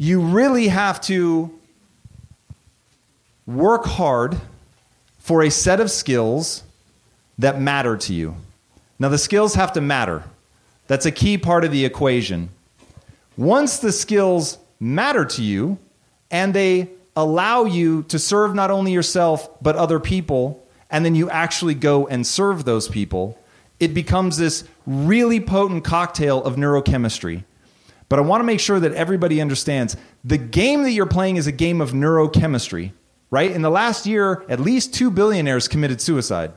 You really have to work hard for a set of skills that matter to you. Now, the skills have to matter. That's a key part of the equation. Once the skills matter to you and they allow you to serve not only yourself but other people, and then you actually go and serve those people, it becomes this really potent cocktail of neurochemistry. But I want to make sure that everybody understands the game that you're playing is a game of neurochemistry, right? In the last year, at least two billionaires committed suicide.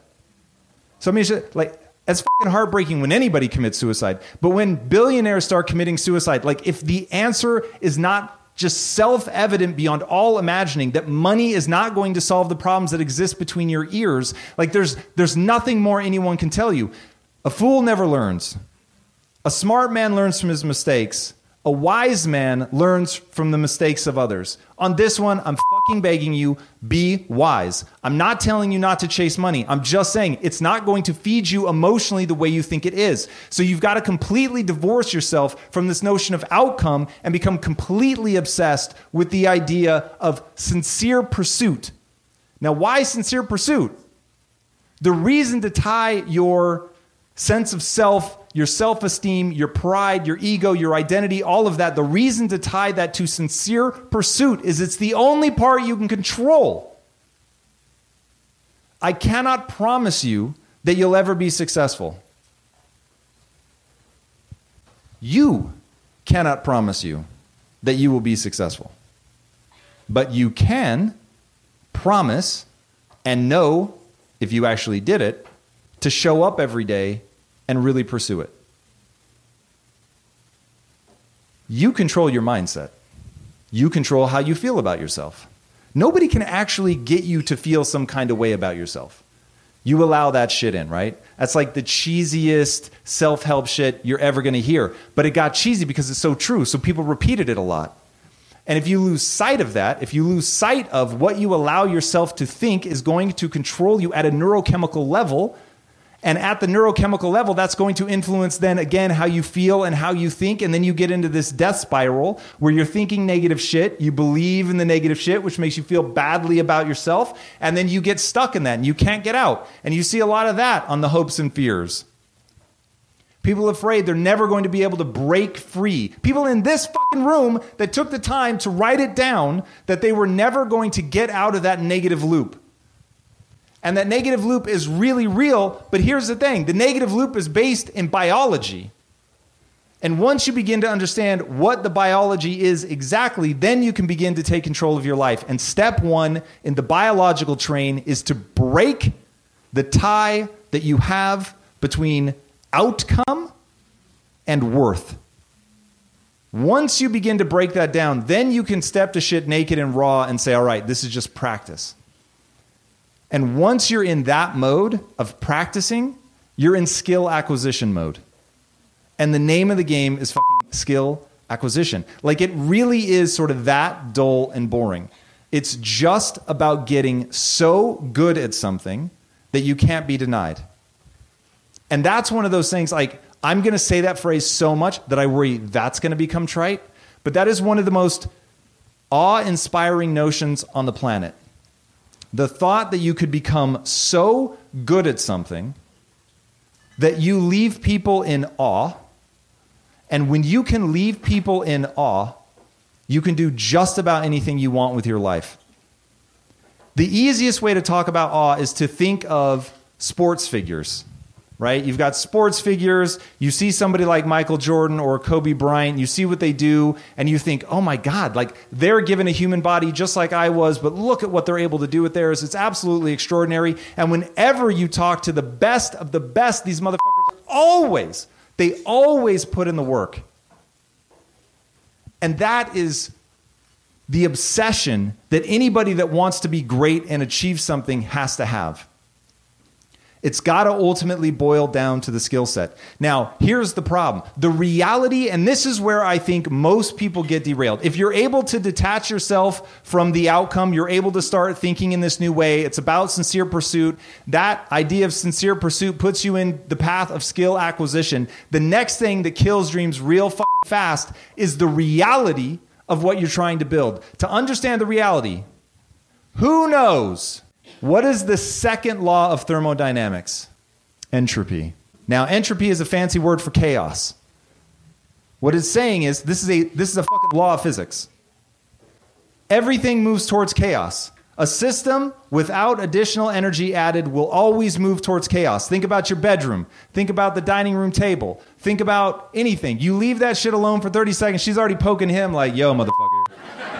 So I mean, like it's fucking heartbreaking when anybody commits suicide. But when billionaires start committing suicide, like if the answer is not just self-evident beyond all imagining that money is not going to solve the problems that exist between your ears, like there's there's nothing more anyone can tell you. A fool never learns. A smart man learns from his mistakes. A wise man learns from the mistakes of others. On this one, I'm fucking begging you, be wise. I'm not telling you not to chase money. I'm just saying it's not going to feed you emotionally the way you think it is. So you've got to completely divorce yourself from this notion of outcome and become completely obsessed with the idea of sincere pursuit. Now, why sincere pursuit? The reason to tie your sense of self, your self esteem, your pride, your ego, your identity, all of that, the reason to tie that to sincere pursuit is it's the only part you can control. I cannot promise you that you'll ever be successful. You cannot promise you that you will be successful. But you can promise and know if you actually did it to show up every day and really pursue it. You control your mindset. You control how you feel about yourself. Nobody can actually get you to feel some kind of way about yourself. You allow that shit in, right? That's like the cheesiest self help shit you're ever gonna hear. But it got cheesy because it's so true, so people repeated it a lot. And if you lose sight of that, if you lose sight of what you allow yourself to think is going to control you at a neurochemical level, and at the neurochemical level, that's going to influence then again how you feel and how you think. And then you get into this death spiral where you're thinking negative shit. You believe in the negative shit, which makes you feel badly about yourself. And then you get stuck in that and you can't get out. And you see a lot of that on the hopes and fears. People afraid they're never going to be able to break free. People in this fucking room that took the time to write it down that they were never going to get out of that negative loop. And that negative loop is really real, but here's the thing the negative loop is based in biology. And once you begin to understand what the biology is exactly, then you can begin to take control of your life. And step one in the biological train is to break the tie that you have between outcome and worth. Once you begin to break that down, then you can step to shit naked and raw and say, all right, this is just practice. And once you're in that mode of practicing, you're in skill acquisition mode. And the name of the game is fucking skill acquisition. Like it really is sort of that dull and boring. It's just about getting so good at something that you can't be denied. And that's one of those things like I'm going to say that phrase so much that I worry that's going to become trite, but that is one of the most awe-inspiring notions on the planet. The thought that you could become so good at something that you leave people in awe, and when you can leave people in awe, you can do just about anything you want with your life. The easiest way to talk about awe is to think of sports figures, right? You've got sports figures, you see somebody like Michael Jordan or Kobe Bryant, you see what they do, and you think, oh my God, like they're given a human body just like I was, but look at what they're able to do with theirs. It's absolutely extraordinary. And whenever you talk to the best of the best, these motherfuckers always, they always put in the work. And that is the obsession that anybody that wants to be great and achieve something has to have. It's got to ultimately boil down to the skill set. Now, here's the problem. The reality, and this is where I think most people get derailed. If you're able to detach yourself from the outcome, you're able to start thinking in this new way. It's about sincere pursuit. That idea of sincere pursuit puts you in the path of skill acquisition. The next thing that kills dreams real fast is the reality of what you're trying to build. To understand the reality, who knows what is the second law of thermodynamics? Entropy. Now, entropy is a fancy word for chaos. What it's saying is this is a this is a fucking law of physics. Everything moves towards chaos. A system without additional energy added will always move towards chaos. Think about your bedroom. Think about the dining room table. Think about anything. You leave that shit alone for 30 seconds, she's already poking him like, yo, motherfucker.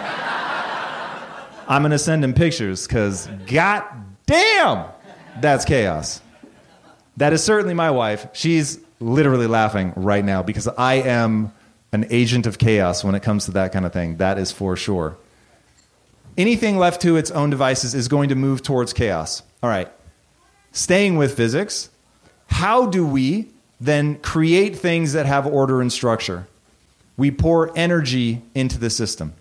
I'm going to send him pictures because, god damn, that's chaos. That is certainly my wife. She's literally laughing right now because I am an agent of chaos when it comes to that kind of thing. That is for sure. Anything left to its own devices is going to move towards chaos. All right. Staying with physics, how do we then create things that have order and structure? We pour energy into the system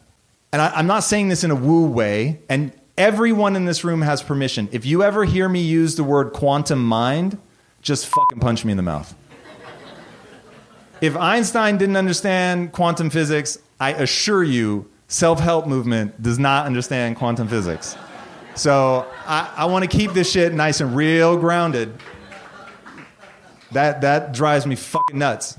and I, I'm not saying this in a woo way, and everyone in this room has permission. If you ever hear me use the word quantum mind, just fucking punch me in the mouth. if Einstein didn't understand quantum physics, I assure you, self help movement does not understand quantum physics. So I, I want to keep this shit nice and real grounded. That, that drives me fucking nuts.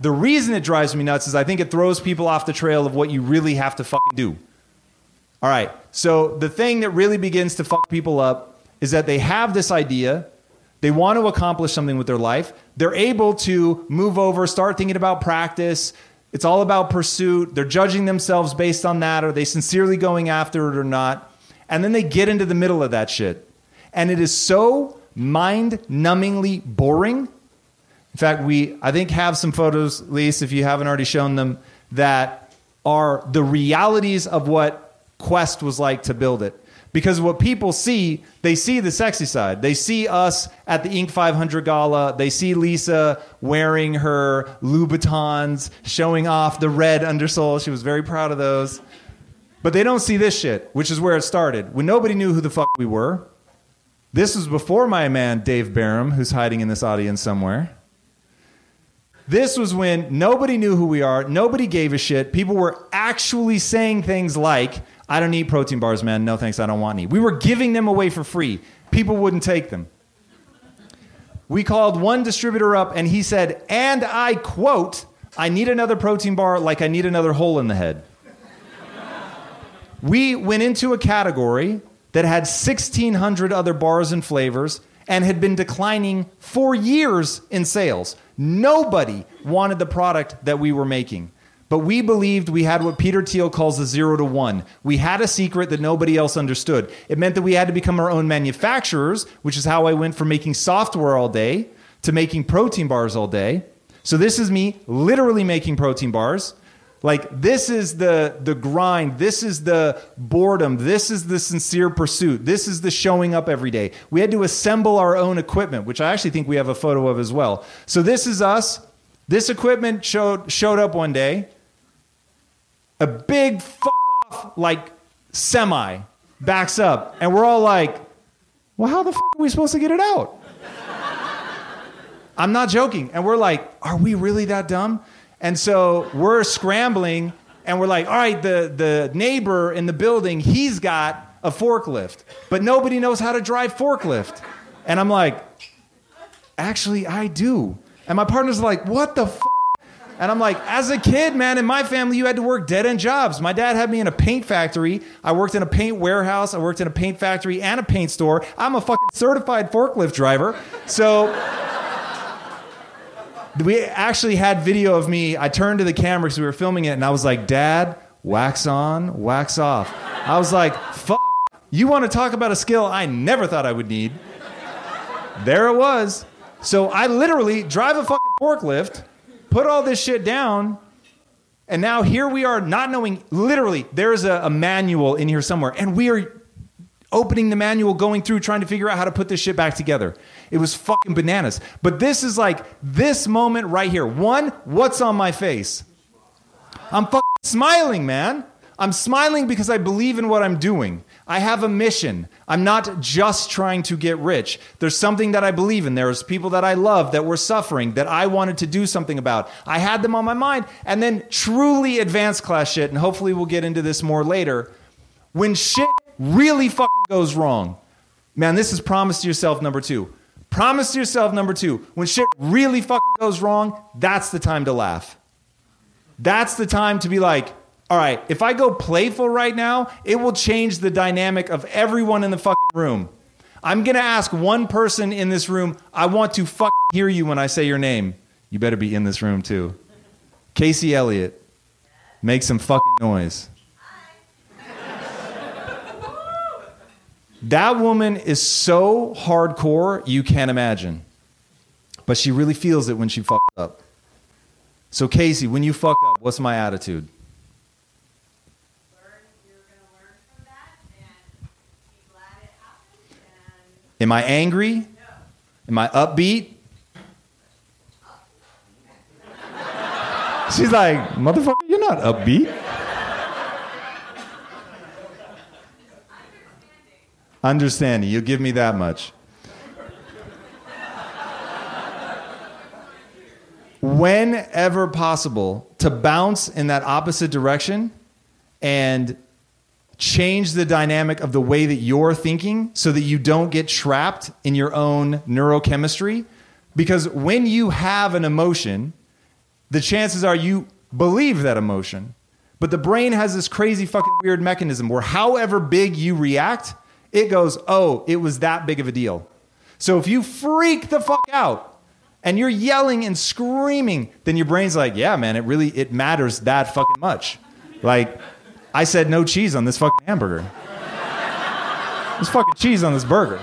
The reason it drives me nuts is I think it throws people off the trail of what you really have to fucking do. All right. So the thing that really begins to fuck people up is that they have this idea, they want to accomplish something with their life, they're able to move over, start thinking about practice. It's all about pursuit. They're judging themselves based on that. Are they sincerely going after it or not? And then they get into the middle of that shit. And it is so mind numbingly boring in fact, we, I think, have some photos, Lise, if you haven't already shown them, that are the realities of what Quest was like to build it. Because what people see, they see the sexy side. They see us at the Inc. 500 gala. They see Lisa wearing her Louboutins, showing off the red undersole. She was very proud of those. But they don't see this shit, which is where it started. When nobody knew who the fuck we were. This was before my man Dave Barham, who's hiding in this audience somewhere. This was when nobody knew who we are, nobody gave a shit. People were actually saying things like, I don't need protein bars, man. No thanks, I don't want any. We were giving them away for free. People wouldn't take them. We called one distributor up and he said, and I quote, I need another protein bar like I need another hole in the head. we went into a category that had 1,600 other bars and flavors and had been declining for years in sales. Nobody wanted the product that we were making. But we believed we had what Peter Thiel calls a zero to one. We had a secret that nobody else understood. It meant that we had to become our own manufacturers, which is how I went from making software all day to making protein bars all day. So this is me literally making protein bars. Like this is the the grind, this is the boredom, this is the sincere pursuit. This is the showing up every day. We had to assemble our own equipment, which I actually think we have a photo of as well. So this is us. This equipment showed showed up one day. A big fuck off like semi backs up and we're all like, "Well, how the fuck are we supposed to get it out?" I'm not joking. And we're like, "Are we really that dumb?" And so we're scrambling and we're like, all right, the, the neighbor in the building, he's got a forklift, but nobody knows how to drive forklift. And I'm like, actually, I do. And my partner's like, what the fuck? And I'm like, as a kid, man, in my family, you had to work dead end jobs. My dad had me in a paint factory. I worked in a paint warehouse. I worked in a paint factory and a paint store. I'm a fucking certified forklift driver. So we actually had video of me. I turned to the camera because we were filming it, and I was like, Dad, wax on, wax off. I was like, fuck, you want to talk about a skill I never thought I would need? There it was. So I literally drive a fucking forklift put all this shit down, and now here we are not knowing. Literally, there's a, a manual in here somewhere, and we are opening the manual, going through, trying to figure out how to put this shit back together. It was fucking bananas. But this is like this moment right here. One, what's on my face? I'm fucking smiling, man. I'm smiling because I believe in what I'm doing. I have a mission. I'm not just trying to get rich. There's something that I believe in. There's people that I love that were suffering that I wanted to do something about. I had them on my mind. And then truly advanced class shit, and hopefully we'll get into this more later. When shit really fucking goes wrong, man, this is promise to yourself number two. Promise to yourself number two. When shit really fucking goes wrong, that's the time to laugh. That's the time to be like, all right, if I go playful right now, it will change the dynamic of everyone in the fucking room. I'm to ask one person in this room, I want to fucking hear you when I say your name. You better be in this room too. Casey Elliott, make some fucking noise. That woman is so hardcore, you can't imagine. But she really feels it when she fucks up. So, Casey, when you fuck up, what's my attitude? Am I angry? Am I upbeat? She's like, motherfucker, you're not upbeat. Understanding, you'll give me that much. Whenever possible, to bounce in that opposite direction and change the dynamic of the way that you're thinking so that you don't get trapped in your own neurochemistry. Because when you have an emotion, the chances are you believe that emotion. But the brain has this crazy fucking weird mechanism where however big you react, it goes, oh, it was that big of a deal. So if you freak the fuck out and you're yelling and screaming, then your brain's like, yeah, man, it really it matters that fucking much. Like I said no cheese on this fucking hamburger. There's fucking cheese on this burger.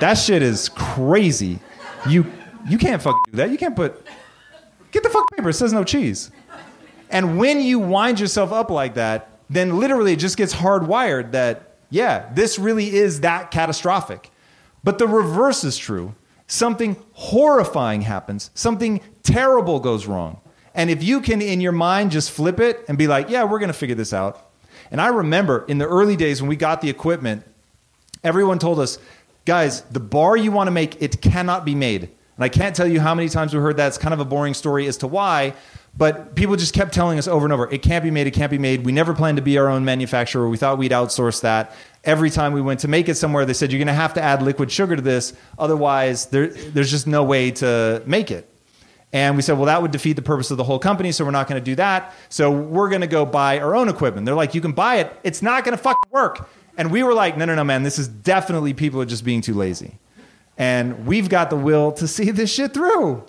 That shit is crazy. You you can't fucking do that. You can't put get the fuck paper. It says no cheese. And when you wind yourself up like that, then literally it just gets hardwired that yeah, this really is that catastrophic. But the reverse is true. Something horrifying happens. Something terrible goes wrong. And if you can, in your mind, just flip it and be like, yeah, we're going to figure this out. And I remember in the early days when we got the equipment, everyone told us, guys, the bar you want to make, it cannot be made. And I can't tell you how many times we heard that. It's kind of a boring story as to why, but people just kept telling us over and over, it can't be made, it can't be made. We never planned to be our own manufacturer. We thought we'd outsource that. Every time we went to make it somewhere, they said, you're going to have to add liquid sugar to this. Otherwise, there, there's just no way to make it. And we said, well, that would defeat the purpose of the whole company, so we're not going to do that. So we're going to go buy our own equipment. They're like, you can buy it. It's not going to fucking work. And we were like, no, no, no, man, this is definitely people are just being too lazy. And we've got the will to see this shit through.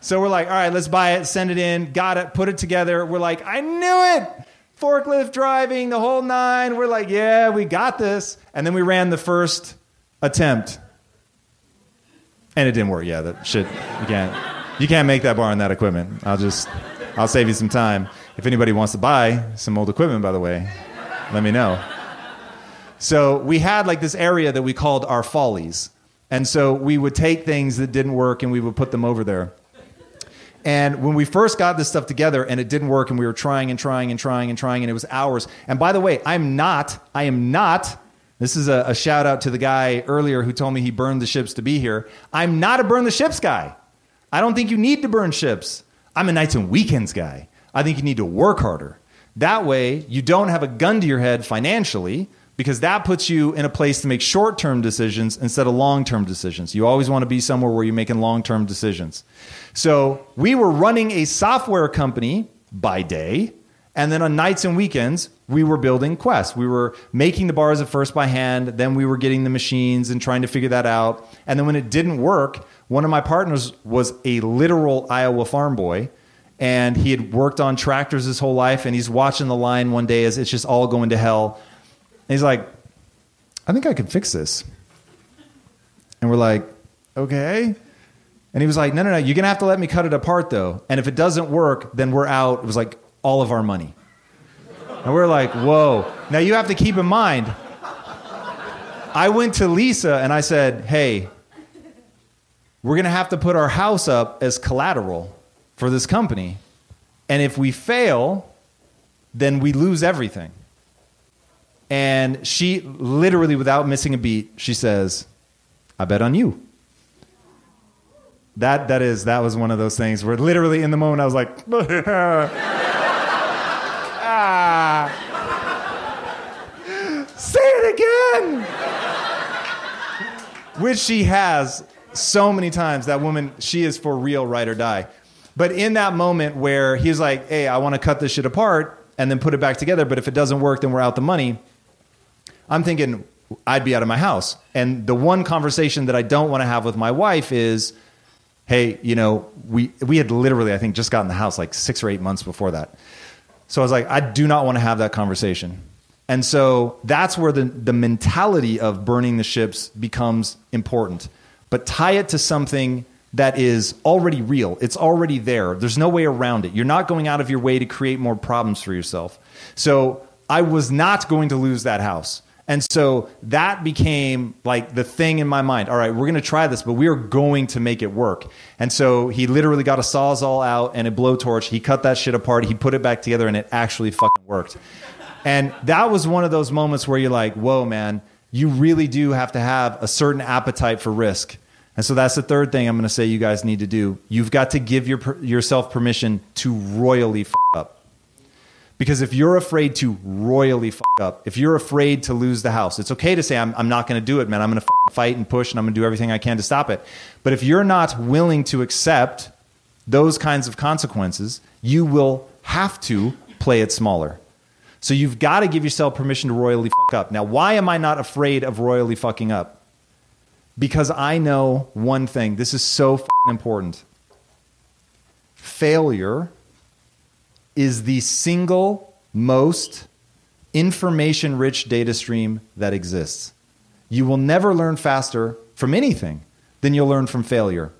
So we're like, all right, let's buy it, send it in, got it, put it together. We're like, I knew it. Forklift driving, the whole nine. We're like, yeah, we got this. And then we ran the first attempt. And it didn't work. Yeah, that shit, you can't. You can't make that bar on that equipment. I'll just, I'll save you some time. If anybody wants to buy some old equipment, by the way, let me know. So we had like this area that we called our follies. And so we would take things that didn't work and we would put them over there. And when we first got this stuff together and it didn't work and we were trying and trying and trying and trying and it was hours. And by the way, I'm not, I am not, this is a, a shout out to the guy earlier who told me he burned the ships to be here. I'm not a burn the ships guy. I don't think you need to burn ships. I'm a nights and weekends guy. I think you need to work harder. That way, you don't have a gun to your head financially because that puts you in a place to make short term decisions instead of long term decisions. You always want to be somewhere where you're making long term decisions. So we were running a software company by day. And then on nights and weekends, we were building Quest. We were making the bars at first by hand. Then we were getting the machines and trying to figure that out. And then when it didn't work, one of my partners was a literal Iowa farm boy. And he had worked on tractors his whole life. And he's watching the line one day as it's just all going to hell. He's like, I think I can fix this. And we're like, okay. And he was like, no, no, no, you're going to have to let me cut it apart though. And if it doesn't work, then we're out. It was like all of our money. And we're like, whoa. Now you have to keep in mind, I went to Lisa and I said, hey, we're going to have to put our house up as collateral for this company. And if we fail, then we lose everything. And she literally, without missing a beat, she says, I bet on you. That that is that was one of those things where literally in the moment I was like, ah. say it again. Which she has so many times. That woman, she is for real, ride or die. But in that moment where he's like, hey, I want to cut this shit apart and then put it back together, but if it doesn't work, then we're out the money. I'm thinking I'd be out of my house. And the one conversation that I don't want to have with my wife is, hey, you know, we we had literally, I think, just gotten the house like six or eight months before that. So I was like, I do not want to have that conversation. And so that's where the, the mentality of burning the ships becomes important. But tie it to something that is already real. It's already there. There's no way around it. You're not going out of your way to create more problems for yourself. So I was not going to lose that house. And so that became like the thing in my mind. All right, we're going to try this, but we are going to make it work. And so he literally got a sawzall out and a blowtorch. He cut that shit apart. He put it back together, and it actually fucking worked. And that was one of those moments where you're like, whoa, man, you really do have to have a certain appetite for risk. And so that's the third thing I'm going to say you guys need to do. You've got to give your, yourself permission to royally fuck up. Because if you're afraid to royally fuck up, if you're afraid to lose the house, it's okay to say, I'm, I'm not going to do it, man. I'm going to fight and push and I'm going to do everything I can to stop it. But if you're not willing to accept those kinds of consequences, you will have to play it smaller. So you've got to give yourself permission to royally fuck up. Now, why am I not afraid of royally fucking up? Because I know one thing. This is so important. Failure is the single most information rich data stream that exists. You will never learn faster from anything than you'll learn from failure.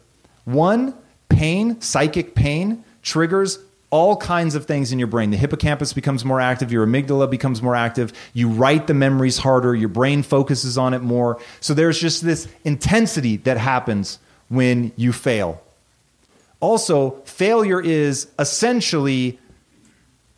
One, pain, psychic pain, triggers all kinds of things in your brain. The hippocampus becomes more active, your amygdala becomes more active, you write the memories harder, your brain focuses on it more. So there's just this intensity that happens when you fail. Also, failure is essentially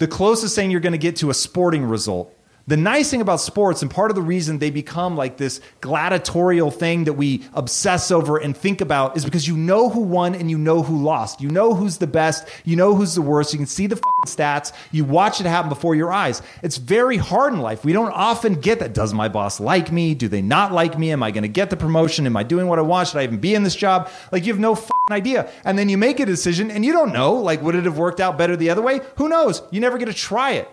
the closest thing you're going to get to a sporting result. The nice thing about sports, and part of the reason they become like this gladiatorial thing that we obsess over and think about, is because you know who won and you know who lost. You know who's the best, you know who's the worst. You can see the fucking stats. You watch it happen before your eyes. It's very hard in life. We don't often get that. Does my boss like me? Do they not like me? Am I going to get the promotion? Am I doing what I want? Should I even be in this job? Like you have no fucking idea. And then you make a decision and you don't know. Like, would it have worked out better the other way? Who knows? You never get to try it.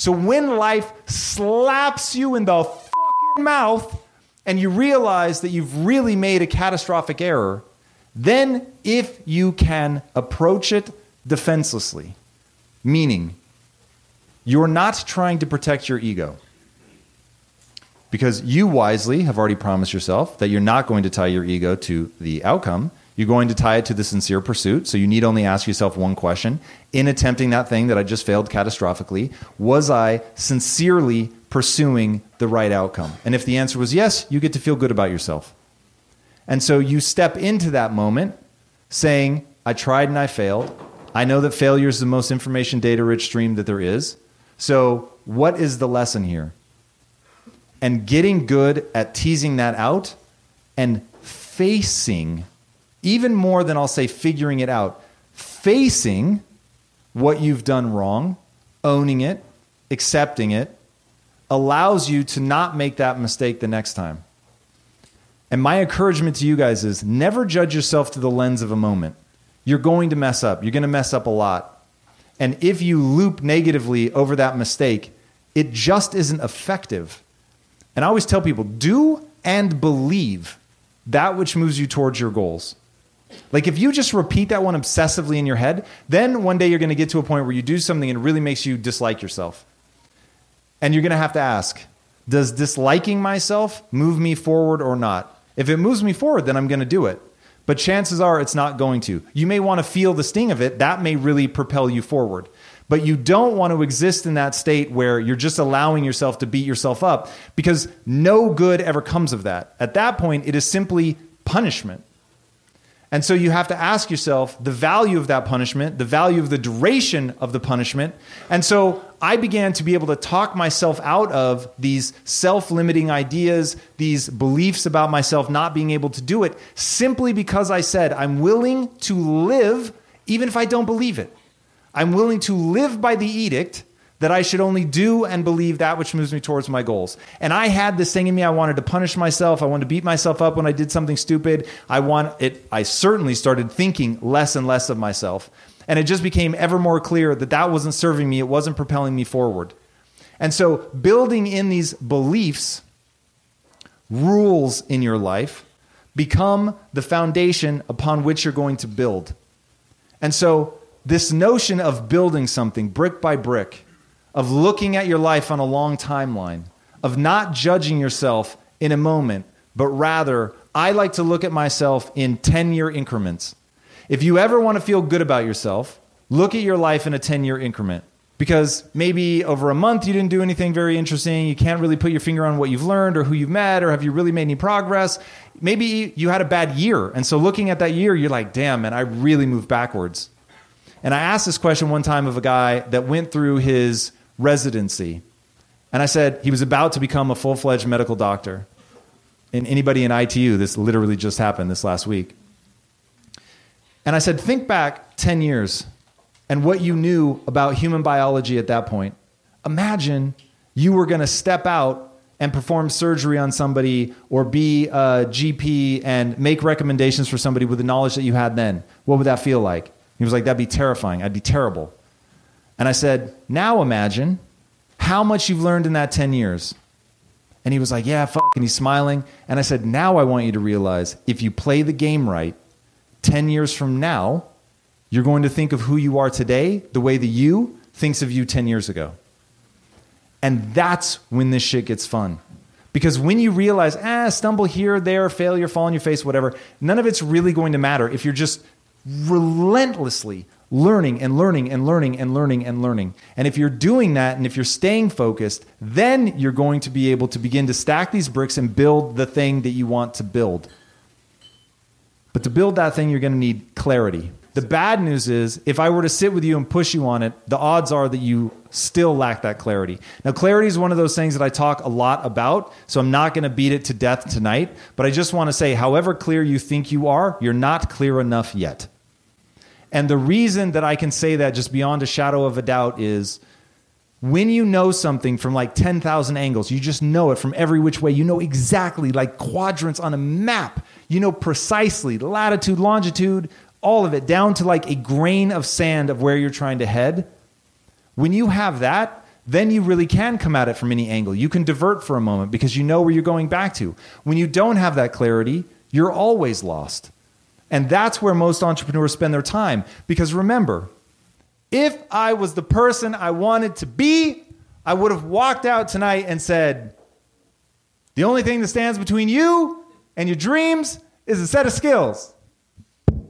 So when life slaps you in the mouth and you realize that you've really made a catastrophic error, then if you can approach it defenselessly, meaning you're not trying to protect your ego. Because you wisely have already promised yourself that you're not going to tie your ego to the outcome. You're going to tie it to the sincere pursuit. So you need only ask yourself one question. In attempting that thing that I just failed catastrophically, was I sincerely pursuing the right outcome? And if the answer was yes, you get to feel good about yourself. And so you step into that moment saying, I tried and I failed. I know that failure is the most information data rich stream that there is. So, what is the lesson here? And getting good at teasing that out and facing even more than I'll say figuring it out, facing what you've done wrong, owning it, accepting it, allows you to not make that mistake the next time. And my encouragement to you guys is never judge yourself through the lens of a moment. You're going to mess up. You're going to mess up a lot. And if you loop negatively over that mistake, it just isn't effective. And I always tell people do and believe that which moves you towards your goals. Like if you just repeat that one obsessively in your head, then one day you're going to get to a point where you do something and it really makes you dislike yourself. And you're going to have to ask, does disliking myself move me forward or not? If it moves me forward, then I'm going to do it. But chances are it's not going to. You may want to feel the sting of it. That may really propel you forward. But you don't want to exist in that state where you're just allowing yourself to beat yourself up because no good ever comes of that. At that point, it is simply punishment. And so you have to ask yourself the value of that punishment, the value of the duration of the punishment. And so I began to be able to talk myself out of these self limiting ideas, these beliefs about myself not being able to do it, simply because I said, I'm willing to live even if I don't believe it. I'm willing to live by the edict that I should only do and believe that which moves me towards my goals. And I had this thing in me. I wanted to punish myself. I wanted to beat myself up when I did something stupid. I want it. I certainly started thinking less and less of myself. And it just became ever more clear that that wasn't serving me. It wasn't propelling me forward. And so building in these beliefs, rules in your life become the foundation upon which you're going to build. And so this notion of building something brick by brick, of looking at your life on a long timeline, of not judging yourself in a moment, but rather, I like to look at myself in 10 year increments. If you ever want to feel good about yourself, look at your life in a 10 year increment. Because maybe over a month you didn't do anything very interesting. You can't really put your finger on what you've learned or who you've met or have you really made any progress. Maybe you had a bad year. And so looking at that year, you're like, damn, man, I really moved backwards. And I asked this question one time of a guy that went through his residency. And I said he was about to become a full fledged medical doctor. And anybody in ITU, this literally just happened this last week. And I said, think back 10 years and what you knew about human biology at that point. Imagine you were going to step out and perform surgery on somebody or be a GP and make recommendations for somebody with the knowledge that you had then. What would that feel like? He was like, that'd be terrifying. I'd be terrible. And I said, Now imagine how much you've learned in that 10 years. And he was like, Yeah, fuck. And he's smiling. And I said, Now I want you to realize if you play the game right, 10 years from now, you're going to think of who you are today the way that you thinks of you 10 years ago. And that's when this shit gets fun. Because when you realize, ah, stumble here, there, failure, fall on your face, whatever, none of it's really going to matter if you're just relentlessly learning and learning and learning and learning and learning. And if you're doing that and if you're staying focused, then you're going to be able to begin to stack these bricks and build the thing that you want to build. But to build that thing, you're going to need clarity. The bad news is, if I were to sit with you and push you on it, the odds are that you still lack that clarity. Now, clarity is one of those things that I talk a lot about, so I'm not going to beat it to death tonight. But I just want to say, however clear you think you are, you're not clear enough yet. And the reason that I can say that just beyond a shadow of a doubt is when you know something from like 10,000 angles, you just know it from every which way. You know exactly, like quadrants on a map. You know precisely latitude, longitude, all of it, down to like a grain of sand of where you're trying to head. When you have that, then you really can come at it from any angle. You can divert for a moment because you know where you're going back to. When you don't have that clarity, you're always lost. And that's where most entrepreneurs spend their time. Because remember, if I was the person I wanted to be, I would have walked out tonight and said, The only thing that stands between you and your dreams is a set of skills.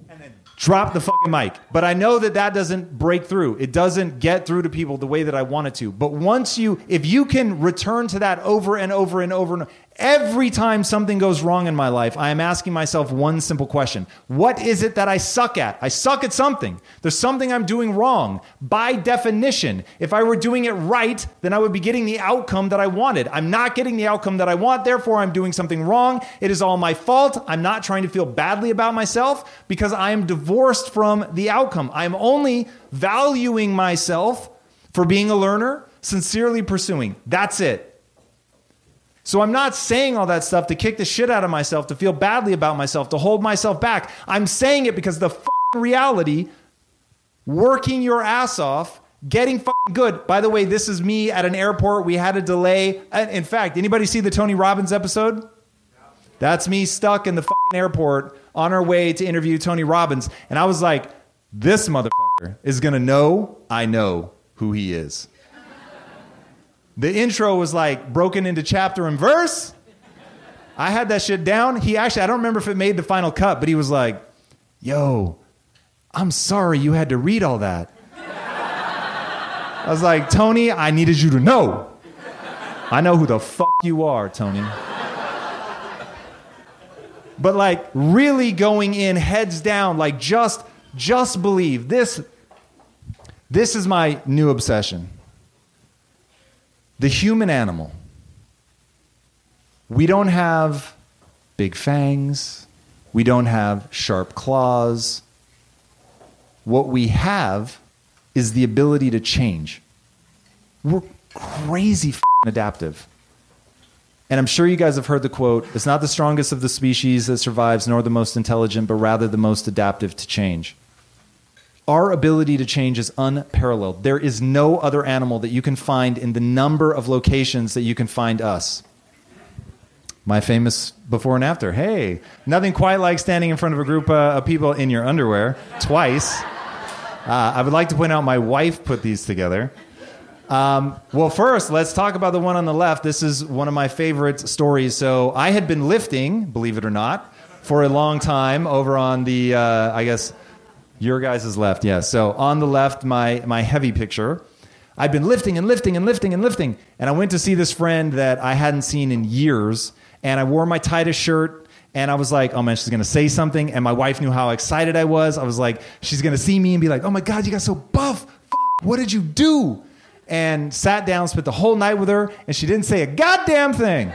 And then drop the fucking mic. But I know that that doesn't break through. It doesn't get through to people the way that I want it to. But once you, if you can return to that over and over and over and over, Every time something goes wrong in my life, I am asking myself one simple question What is it that I suck at? I suck at something. There's something I'm doing wrong. By definition, if I were doing it right, then I would be getting the outcome that I wanted. I'm not getting the outcome that I want, therefore, I'm doing something wrong. It is all my fault. I'm not trying to feel badly about myself because I am divorced from the outcome. I'm only valuing myself for being a learner, sincerely pursuing. That's it. So I'm not saying all that stuff to kick the shit out of myself, to feel badly about myself, to hold myself back. I'm saying it because the reality, working your ass off, getting good. By the way, this is me at an airport. We had a delay. In fact, anybody see the Tony Robbins episode? That's me stuck in the fucking airport on our way to interview Tony Robbins. And I was like, this motherfucker is going to know I know who he is. The intro was like broken into chapter and verse. I had that shit down. He actually, I don't remember if it made the final cut, but he was like, yo, I'm sorry you had to read all that. I was like, Tony, I needed you to know. I know who the fuck you are, Tony. But like really going in heads down, like just just believe this this is my new obsession. The human animal. We don't have big fangs. We don't have sharp claws. What we have is the ability to change. We're crazy adaptive. And I'm sure you guys have heard the quote it's not the strongest of the species that survives, nor the most intelligent, but rather the most adaptive to change. Our ability to change is unparalleled. There is no other animal that you can find in the number of locations that you can find us. My famous before and after. Hey, nothing quite like standing in front of a group uh, of people in your underwear twice. Uh, I would like to point out my wife put these together. Um, well, first, let's talk about the one on the left. This is one of my favorite stories. So, I had been lifting, believe it or not, for a long time over on the, uh, I guess, your guys' is left. Yeah. So, on the left, my, my heavy picture. I've been lifting and lifting and lifting and lifting. And I went to see this friend that I hadn't seen in years. And I wore my tightest shirt. And I was like, oh man, she's gonna say something. And my wife knew how excited I was. I was like, she's gonna see me and be like, oh my God, you got so buff. F- what did you do? and sat down, spent the whole night with her, and she didn't say a goddamn thing.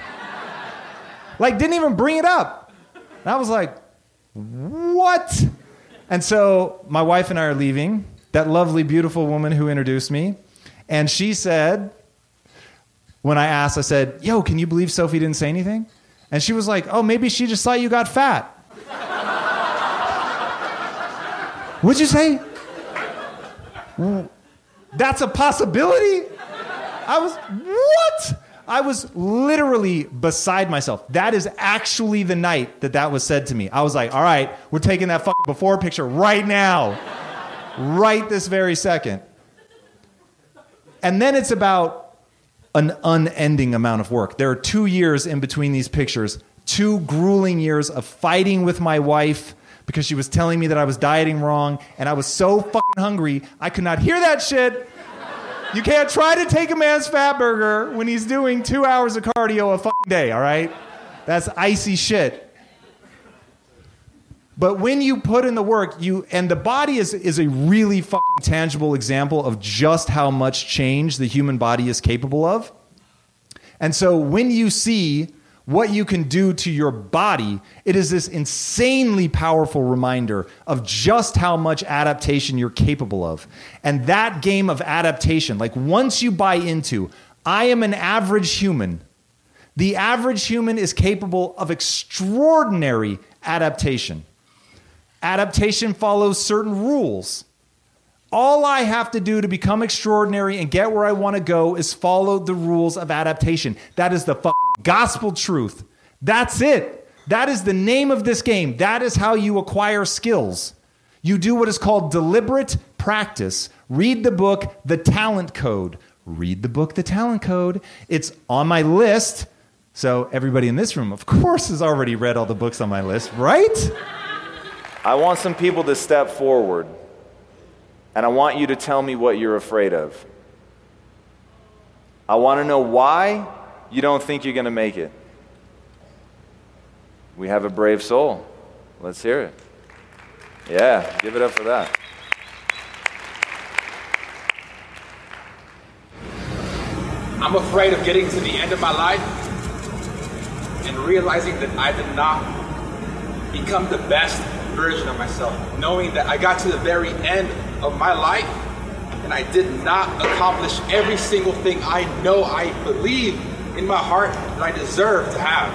like, didn't even bring it up. And I was like, what? And so my wife and I are leaving, that lovely, beautiful woman who introduced me. And she said, when I asked, I said, yo, can you believe Sophie didn't say anything? And she was like, oh, maybe she just thought you got fat. What'd you say? That's a possibility? I was, what? I was literally beside myself. That is actually the night that that was said to me. I was like, all right, we're taking that fucking before picture right now, right this very second. And then it's about an unending amount of work. There are two years in between these pictures, two grueling years of fighting with my wife because she was telling me that I was dieting wrong, and I was so fucking hungry, I could not hear that shit. You can't try to take a man's fat burger when he's doing two hours of cardio a fucking day, all right? That's icy shit. But when you put in the work, you and the body is is a really fucking tangible example of just how much change the human body is capable of. And so when you see what you can do to your body, it is this insanely powerful reminder of just how much adaptation you're capable of. And that game of adaptation, like once you buy into, I am an average human, the average human is capable of extraordinary adaptation. Adaptation follows certain rules. All I have to do to become extraordinary and get where I want to go is follow the rules of adaptation. That is the fucking gospel truth. That's it. That is the name of this game. That is how you acquire skills. You do what is called deliberate practice. Read the book, The Talent Code. Read the book, The Talent Code. It's on my list. So, everybody in this room, of course, has already read all the books on my list, right? I want some people to step forward, and I want you to tell me what you're afraid of. I want to know why you don't think you're going to make it. We have a brave soul. Let's hear it. Yeah, give it up for that. I'm afraid of getting to the end of my life and realizing that I did not become the best version of myself. Knowing that I got to the very end of my life and I did not accomplish every single thing I know I believe in my heart that I deserve to have.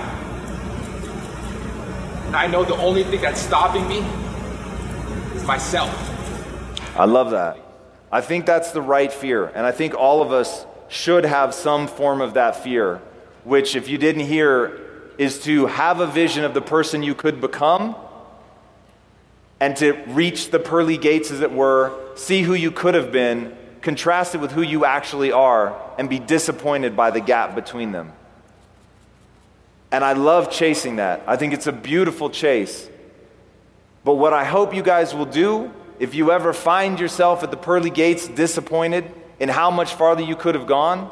And I know the only thing that's stopping me is myself. I love that. I think that's the right fear. And I think all of us should have some form of that fear, which, if you didn't hear, is to have a vision of the person you could become and to reach the pearly gates, as it were, see who you could have been, contrast it with who you actually are, and be disappointed by the gap between them. And I love chasing that. I think it's a beautiful chase. But what I hope you guys will do, if you ever find yourself at the pearly gates disappointed in how much farther you could have gone,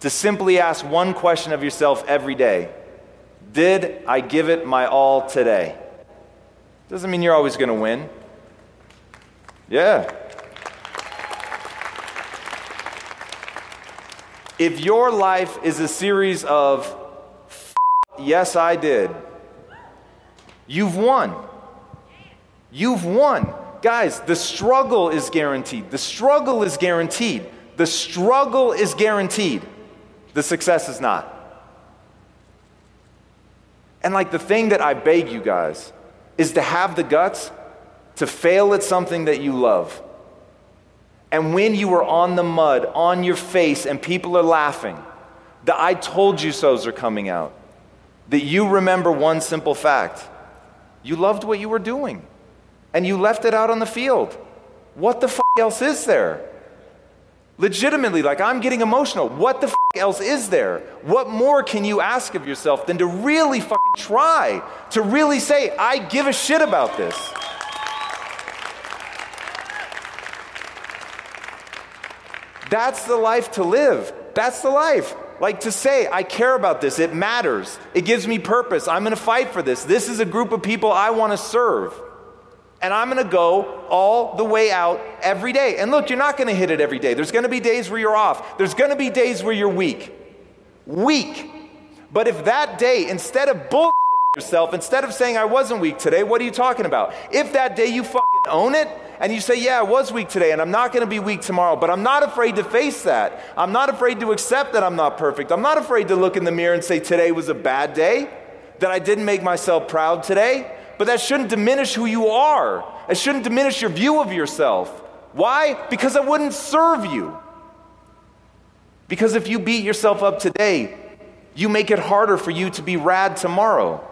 to simply ask one question of yourself every day Did I give it my all today? Doesn't mean you're always going to win. Yeah. If your life is a series of yes, I did, you've won. You've won. Guys, the struggle is guaranteed. The struggle is guaranteed. The struggle is guaranteed. The success is not. And like the thing that I beg you guys is to have the guts to fail at something that you love. And when you are on the mud, on your face, and people are laughing, the I told you so's are coming out, that you remember one simple fact you loved what you were doing, and you left it out on the field. What the f else is there? Legitimately, like I'm getting emotional. What the f else is there? What more can you ask of yourself than to really fucking try? To really say, I give a shit about this. That's the life to live. That's the life. Like to say, I care about this. It matters. It gives me purpose. I'm going to fight for this. This is a group of people I want to serve. And I'm going to go all the way out every day. And look, you're not going to hit it every day. There's going to be days where you're off. There's going to be days where you're weak. Weak. But if that day, instead of bullshitting yourself, instead of saying I wasn't weak today, what are you talking about? If that day you fucking own it and you say, yeah, I was weak today and I'm not to be weak tomorrow, but I'm not afraid to face that. I'm not afraid to accept that I'm not perfect. I'm not afraid to look in the mirror and say today was a bad day, that I didn't make myself proud today. But that shouldn't diminish who you are. It shouldn't diminish your view of yourself. Why? Because it wouldn't serve you. Because if you beat yourself up today, you make it harder for you to be rad tomorrow.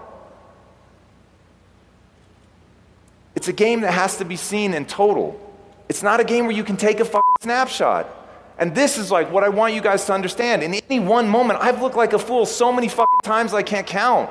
It's a game that has to be seen in total. It's not a game where you can take a fucking snapshot. And this is like what I want you guys to understand. In any one moment, I've looked like a fool so many fucking times I can't count.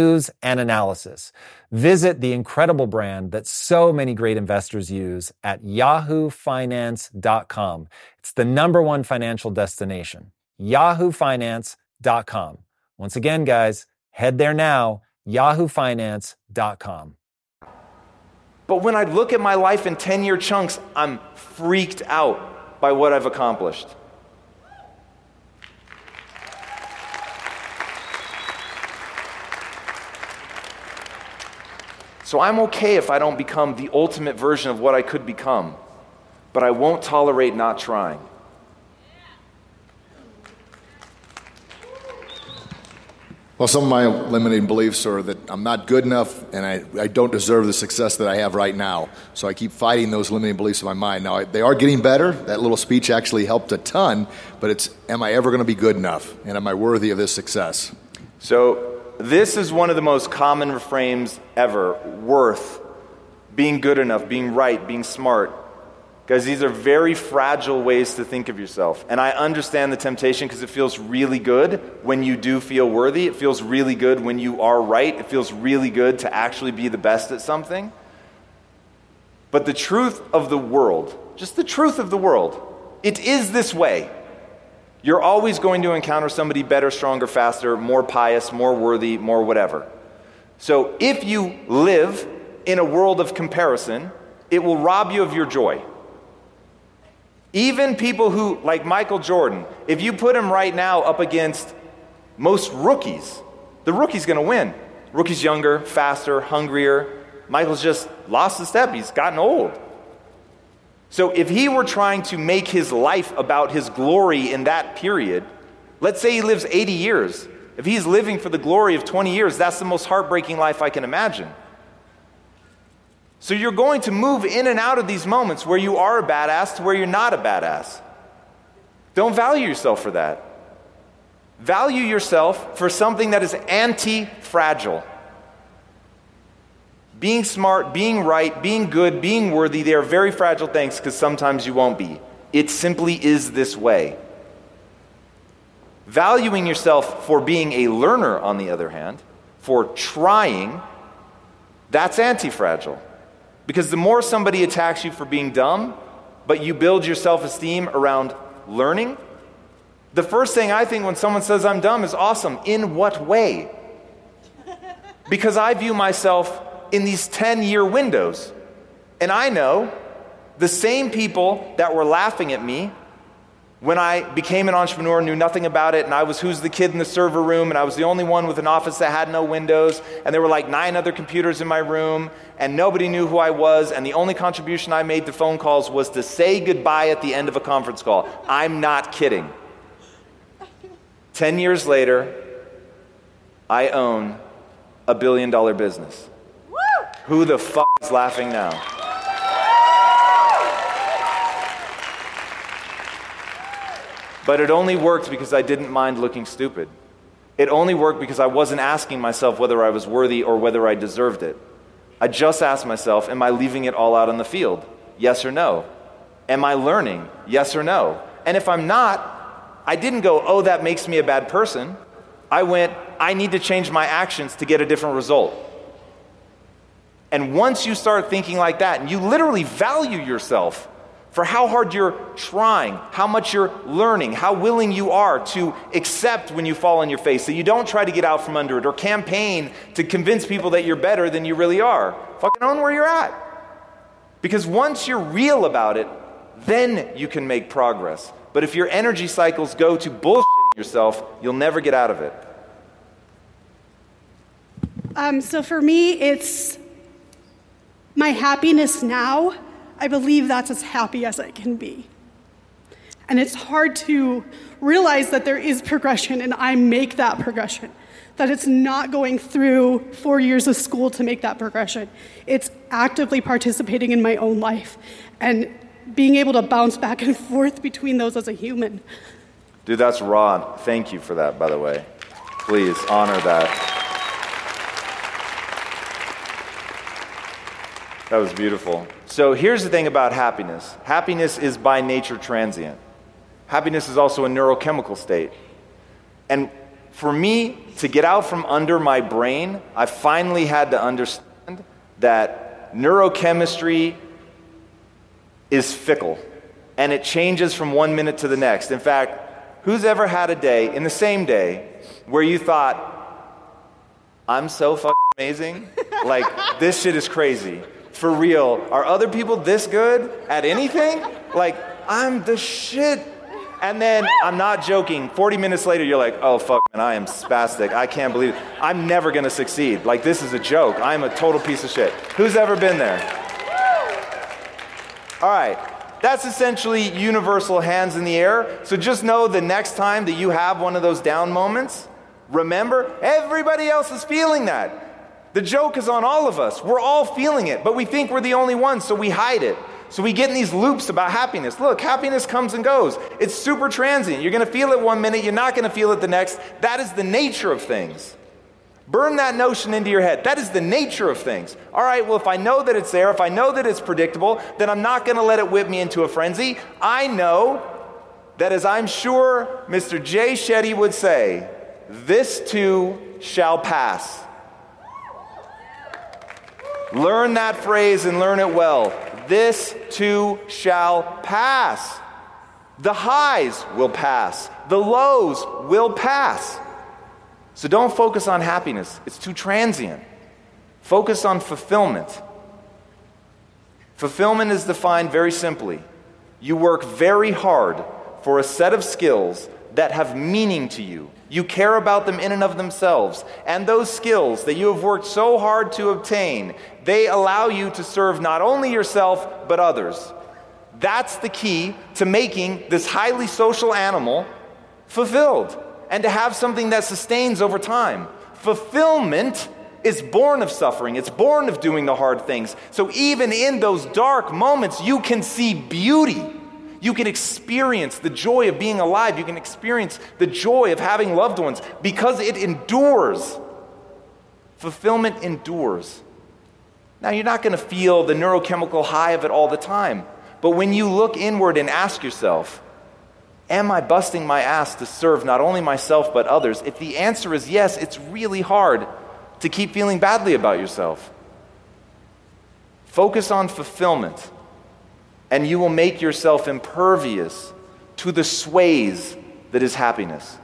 news and analysis. Visit the incredible brand that so many great investors use at yahoofinance.com. It's the number one financial destination. yahoofinance.com. Once again, guys, head there now, yahoofinance.com. But when I look at my life in 10 year chunks, I'm freaked out by what I've accomplished. So I'm okay if I don't become the ultimate version of what I could become, but I won't tolerate not trying. Well, some of my limiting beliefs are that I'm not good enough and I, I don't deserve the success that I have right now. So I keep fighting those limiting beliefs in my mind. Now, I, they are getting better. That little speech actually helped a ton, but it's am I ever going to be good enough? And am I worthy of this success? So, this is one of the most common refrains ever worth, being good enough, being right, being smart. Guys, these are very fragile ways to think of yourself. And I understand the temptation because it feels really good when you do feel worthy. It feels really good when you are right. It feels really good to actually be the best at something. But the truth of the world, just the truth of the world, it is this way. You're always going to encounter somebody better, stronger, faster, more pious, more worthy, more whatever. So if you live in a world of comparison, it will rob you of your joy. Even people who, like Michael Jordan, if you put him right now up against most rookies, the rookie's gonna win. Rookie's younger, faster, hungrier. Michael's just lost a step, he's gotten old. So if he were trying to make his life about his glory in that period, let's say he lives 80 years. If he's living for the glory of 20 years, that's the most heartbreaking life I can imagine. So you're going to move in and out of these moments where you are a badass to where you're not a badass. Don't value yourself for that. Value yourself for something that is anti fragile. Being smart, being right, being good, being worthy, they are very fragile things because sometimes you won't be. It simply is this way. Valuing yourself for being a learner, on the other hand, for trying, that's anti fragile. Because the more somebody attacks you for being dumb, but you build your self esteem around learning, the first thing I think when someone says I'm dumb is awesome. In what way? Because I view myself in these 10 year windows. And I know the same people that were laughing at me When I became an entrepreneur, knew nothing about it, and I was who's the kid in the server room, and I was the only one with an office that had no windows, and there were like nine other computers in my room, and nobody knew who I was, and the only contribution I made to phone calls was to say goodbye at the end of a conference call. I'm not kidding. Ten years later, I own a billion dollar business. Who the fuck is laughing now? But it only worked because I didn't mind looking stupid. It only worked because I wasn't asking myself whether I was worthy or whether I deserved it. I just asked myself, Am I leaving it all out on the field? Yes or no? Am I learning? Yes or no? And if I'm not, I didn't go, Oh, that makes me a bad person. I went, I need to change my actions to get a different result. And once you start thinking like that, and you literally value yourself for how hard you're trying, how much you're learning, how willing you are to accept when you fall on your face, that you don't try to get out from under it or campaign to convince people that you're better than you really are. Fucking own where you're at. Because once you're real about it, then you can make progress. But if your energy cycles go to bullshitting yourself, you'll never get out of it. Um, so for me, it's my happiness now I believe that's as happy as I can be. And it's hard to realize that there is progression and I make that progression. That it's not going through four years of school to make that progression. It's actively participating in my own life and being able to bounce back and forth between those as a human. Dude, that's raw. Thank you for that, by the way. Please honor that. That was beautiful. So here's the thing about happiness happiness is by nature transient. Happiness is also a neurochemical state. And for me to get out from under my brain, I finally had to understand that neurochemistry is fickle and it changes from one minute to the next. In fact, who's ever had a day in the same day where you thought, I'm so fucking amazing? like, this shit is crazy for real, are other people this good at anything? Like, I'm the shit. And then I'm not joking. 40 minutes later, you're like, oh, fuck, man, I am spastic. I can't believe it. I'm never going to succeed. Like, this is a joke. I'm a total piece of shit. Who's ever been there? All right. That's essentially universal hands in the air. So just know the next time that you have one of those down moments, remember, everybody else is feeling that. The joke is on all of us. We're all feeling it, but we think we're the only ones, so we hide it. So we get in these loops about happiness. Look, happiness comes and goes. It's super transient. You're going to feel it one minute, you're not going to feel it the next. That is the nature of things. Burn that notion into your head. That is the nature of things. All right, well, if I know that it's there, if I know that it's predictable, then I'm not going to let it whip me into a frenzy. I know that, as I'm sure Mr. Jay Shetty would say, this too shall pass. Learn that phrase and learn it well. This too shall pass. The highs will pass, the lows will pass. So don't focus on happiness, it's too transient. Focus on fulfillment. Fulfillment is defined very simply you work very hard for a set of skills that have meaning to you. You care about them in and of themselves. And those skills that you have worked so hard to obtain, they allow you to serve not only yourself, but others. That's the key to making this highly social animal fulfilled and to have something that sustains over time. Fulfillment is born of suffering, it's born of doing the hard things. So even in those dark moments, you can see beauty. You can experience the joy of being alive. You can experience the joy of having loved ones because it endures. Fulfillment endures. Now, you're not going to feel the neurochemical high of it all the time. But when you look inward and ask yourself, Am I busting my ass to serve not only myself but others? If the answer is yes, it's really hard to keep feeling badly about yourself. Focus on fulfillment and you will make yourself impervious to the sways that is happiness.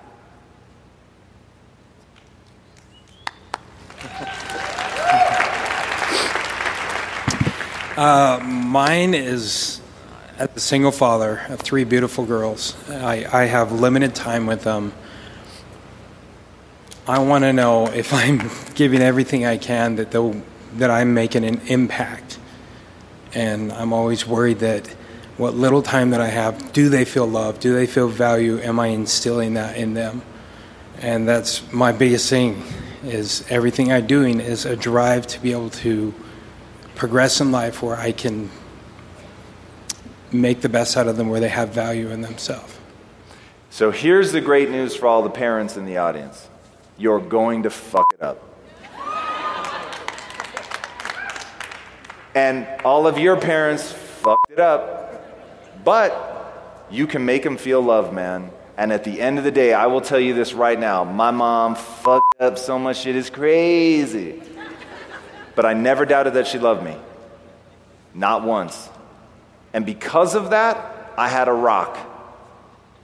Uh, mine is as a single father of three beautiful girls, I, I have limited time with them. I want to know if I'm giving everything I can that that I'm making an impact. And I'm always worried that what little time that I have, do they feel love? Do they feel value? Am I instilling that in them? And that's my biggest thing is everything I'm doing is a drive to be able to progress in life where I can make the best out of them where they have value in themselves. So here's the great news for all the parents in the audience you're going to fuck it up. And all of your parents fucked it up, but you can make them feel loved, man. And at the end of the day, I will tell you this right now my mom fucked up so much shit is crazy. But I never doubted that she loved me. Not once. And because of that, I had a rock.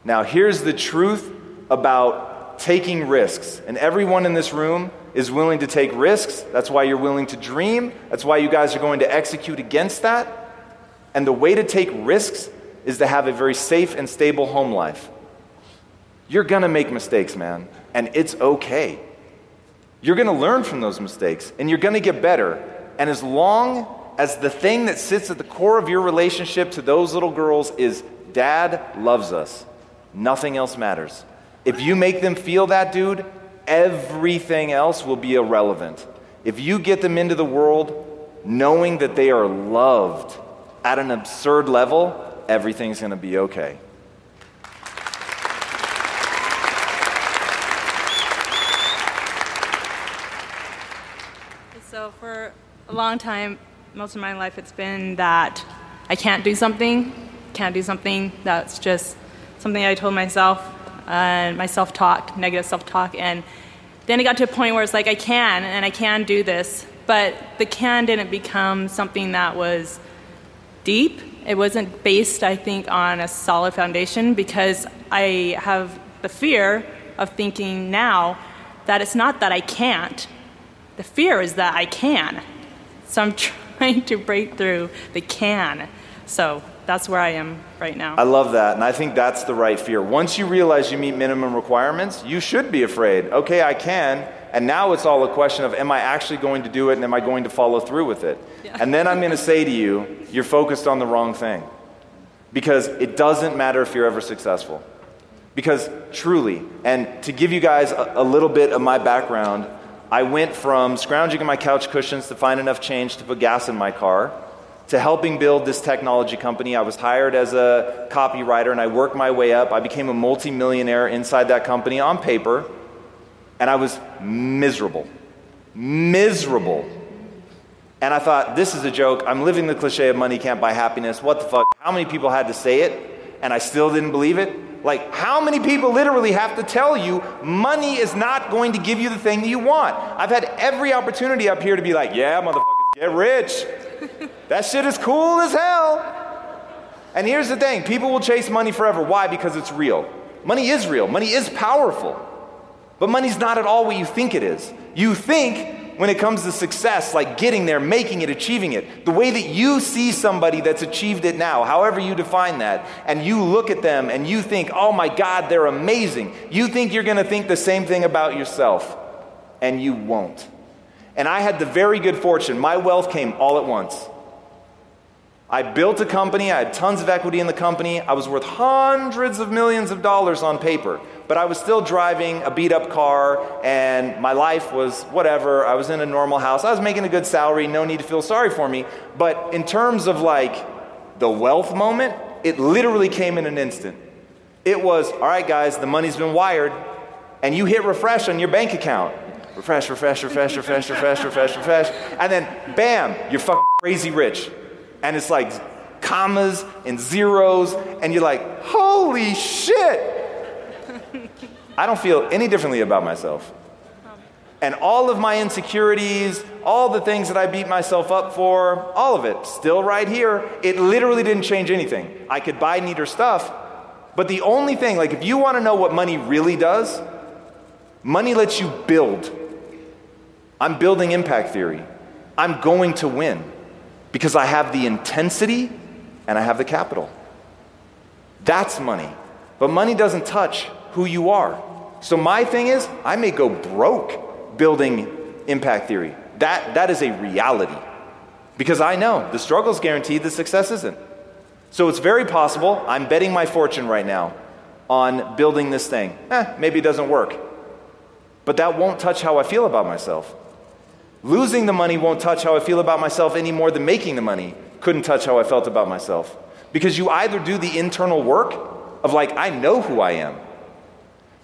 Now, here's the truth about taking risks. And everyone in this room is willing to take risks. That's why you're willing to dream. That's why you guys are going to execute against that. And the way to take risks is to have a very safe and stable home life. You're going to make mistakes, man, and it's okay. You're going to learn from those mistakes, and you're going to get better. And as long as the thing that sits at the core of your relationship to those little girls is dad loves us, nothing else matters. If you make them feel that, dude, everything else will be irrelevant. If you get them into the world knowing that they are loved at an absurd level, everything's going to be okay. So, for a long time, most of my life, it's been that I can't do something, can't do something. That's just something I told myself and my self talk, negative self talk. And then it got to a point where it's like, I can, and I can do this. But the can didn't become something that was deep. It wasn't based, I think, on a solid foundation because I have the fear of thinking now that it's not that I can't. The fear is that I can. So I'm trying to break through the can. So that's where I am right now. I love that. And I think that's the right fear. Once you realize you meet minimum requirements, you should be afraid. Okay, I can. And now it's all a question of am I actually going to do it and am I going to follow through with it? Yeah. And then I'm going to say to you, you're focused on the wrong thing. Because it doesn't matter if you're ever successful. Because truly, and to give you guys a, a little bit of my background, I went from scrounging in my couch cushions to find enough change to put gas in my car to helping build this technology company. I was hired as a copywriter and I worked my way up. I became a multimillionaire inside that company on paper, and I was miserable. Miserable. And I thought, this is a joke. I'm living the cliche of money can't buy happiness. What the fuck? How many people had to say it? And I still didn't believe it. Like, how many people literally have to tell you money is not going to give you the thing that you want? I've had every opportunity up here to be like, yeah, motherfuckers, get rich. That shit is cool as hell. And here's the thing people will chase money forever. Why? Because it's real. Money is real, money is powerful. But money's not at all what you think it is. You think when it comes to success, like getting there, making it, achieving it. The way that you see somebody that's achieved it now, however you define that, and you look at them and you think, oh my God, they're amazing. You think you're to think the same thing about yourself, and you won't. And I had the very good fortune, my wealth came all at once. I built a company, I had tons of equity in the company, I was worth hundreds of millions of dollars on paper but I was still driving a beat up car and my life was whatever. I was in a normal house. I was making a good salary, no need to feel sorry for me. But in terms of like the wealth moment, it literally came in an instant. It was, all right, guys, the money's been wired, and you hit refresh on your bank account. Refresh, refresh, refresh, refresh, refresh, refresh, refresh. And then, bam, you're fucking crazy rich. And it's like commas and zeros, and you're like, holy shit. I don't feel any differently about myself. And all of my insecurities, all the things that I beat myself up for, all of it, still right here. It literally didn't change anything. I could buy neater stuff, but the only thing, like if you want to know what money really does, money lets you build. I'm building impact theory. I'm going to win because I have the intensity and I have the capital. That's money. But money doesn't touch who you are. So my thing is, I may go broke building impact theory. That, that is a reality. Because I know the struggle is guaranteed, the success isn't. So it's very possible I'm betting my fortune right now on building this thing. Eh, maybe it doesn't work. But that won't touch how I feel about myself. Losing the money won't touch how I feel about myself any more than making the money couldn't touch how I felt about myself. Because you either do the internal work of, like, I know who I am.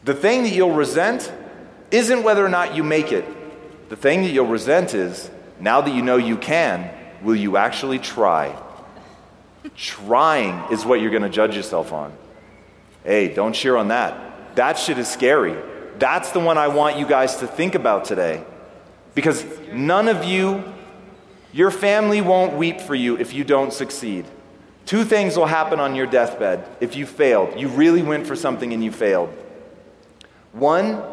The thing that you'll resent isn't whether or not you make it. The thing that you'll resent is, now that you know you can, will you actually try? Trying is what you're going to judge yourself on. Hey, don't cheer on that. That shit is scary. That's the one I want you guys to think about today. Because none of you, your family won't weep for you if you don't succeed. Two things will happen on your deathbed if you failed. You really went for something and you failed. One,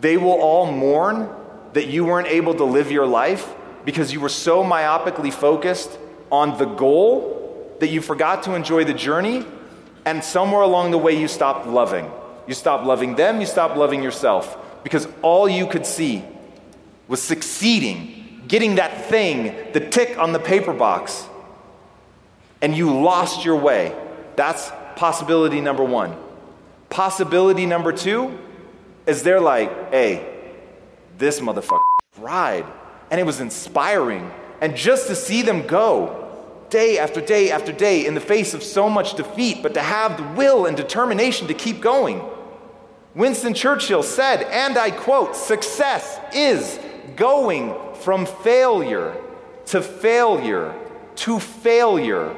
they will all mourn that you weren't able to live your life because you were so myopically focused on the goal that you forgot to enjoy the journey, and somewhere along the way you stopped loving. You stopped loving them, you stopped loving yourself because all you could see was succeeding, getting that thing, the tick on the paper box, and you lost your way. That's possibility number one. Possibility number two is they're like, hey, this motherfucker ride. And it was inspiring. And just to see them go day after day after day in the face of so much defeat, but to have the will and determination to keep going. Winston Churchill said, and I quote, success is going from failure to failure to failure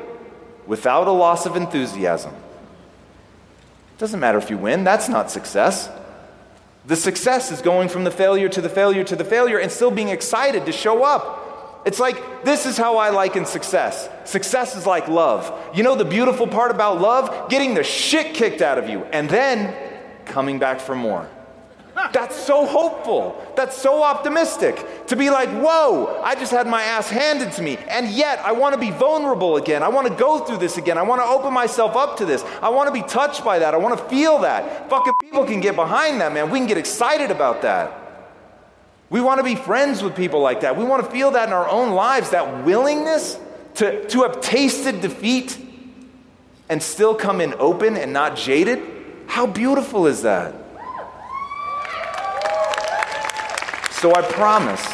without a loss of enthusiasm—it Doesn't matter if you win, that's not success. The success is going from the failure to the failure to the failure and still being excited to show up. It's like, this is how I liken success. Success is like love. You know the beautiful part about love? Getting the shit kicked out of you and then coming back for more. That's so hopeful. That's so optimistic. To be like, whoa, I just had my ass handed to me. And yet, I want to be vulnerable again. I want to go through this again. I want to open myself up to this. I want to be touched by that. I want to feel that. Fucking people can get behind that, man. We can get excited about that. We want to be friends with people like that. We want to feel that in our own lives, that willingness to, to have tasted defeat and still come in open and not jaded. How beautiful is that? So I promise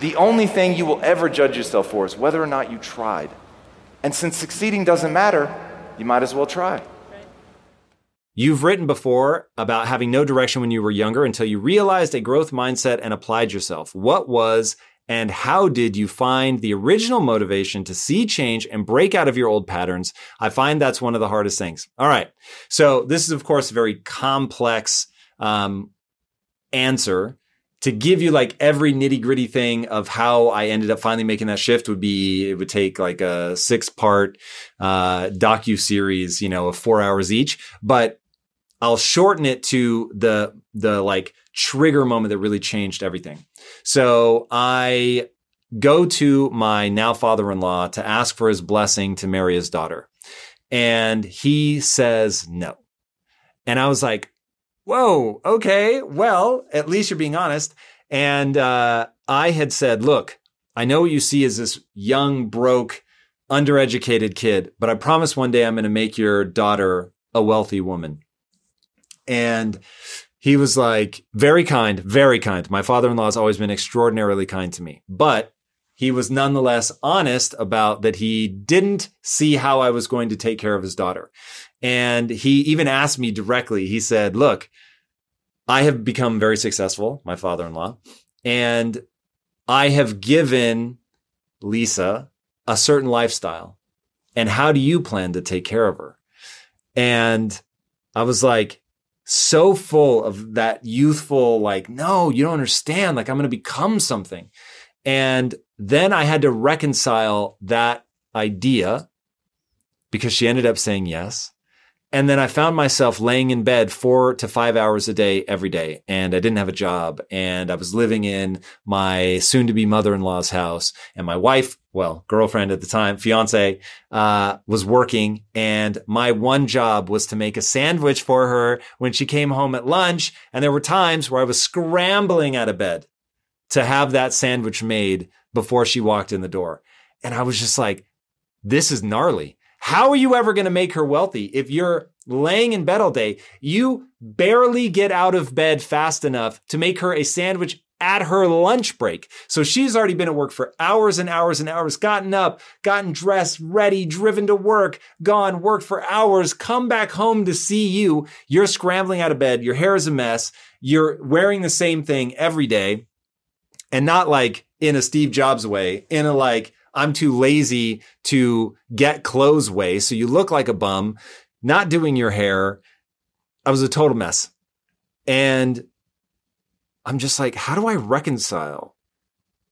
the only thing you will ever judge yourself for is whether or not you tried. And since succeeding doesn't matter, you might as well try. You've written before about having no direction when you were younger until you realized a growth mindset and applied yourself. What was and how did you find the original motivation to see change and break out of your old patterns? I find that's one of the hardest things. All right. So this is, of course, a very complex um, answer to give you like every nitty gritty thing of how I ended up finally making that shift would be it would take like a six part uh, docu series, you know, of four hours each. But I'll shorten it to the the like trigger moment that really changed everything. So I go to my now father-in-law to ask for his blessing to marry his daughter. And he says no. And I was like, whoa, okay, well, at least you're being honest. And uh, I had said, look, I know what you see is this young, broke, undereducated kid, but I promise one day I'm going to make your daughter a wealthy woman. And he was like, very kind, very kind. My father in law has always been extraordinarily kind to me, but he was nonetheless honest about that he didn't see how I was going to take care of his daughter. And he even asked me directly, he said, Look, I have become very successful, my father in law, and I have given Lisa a certain lifestyle. And how do you plan to take care of her? And I was like, so full of that youthful, like, no, you don't understand. Like, I'm going to become something. And then I had to reconcile that idea because she ended up saying yes. And then I found myself laying in bed four to five hours a day every day. And I didn't have a job. And I was living in my soon to be mother in law's house. And my wife well, girlfriend at the time, fiance, uh, was working and my one job was to make a sandwich for her when she came home at lunch. And there were times where I was scrambling out of bed to have that sandwich made before she walked in the door. And I was just like, this is gnarly. How are you ever going to make her wealthy if you're laying in bed all day? You barely get out of bed fast enough to make her a sandwich at her lunch break. So she's already been at work for hours and hours and hours, gotten up, gotten dressed, ready, driven to work, gone, worked for hours, come back home to see you. You're scrambling out of bed. Your hair is a mess. You're wearing the same thing every day and not like in a Steve Jobs way, in a like, I'm too lazy to get clothes way. So you look like a bum, not doing your hair. I was a total mess. And I'm just like, how do I reconcile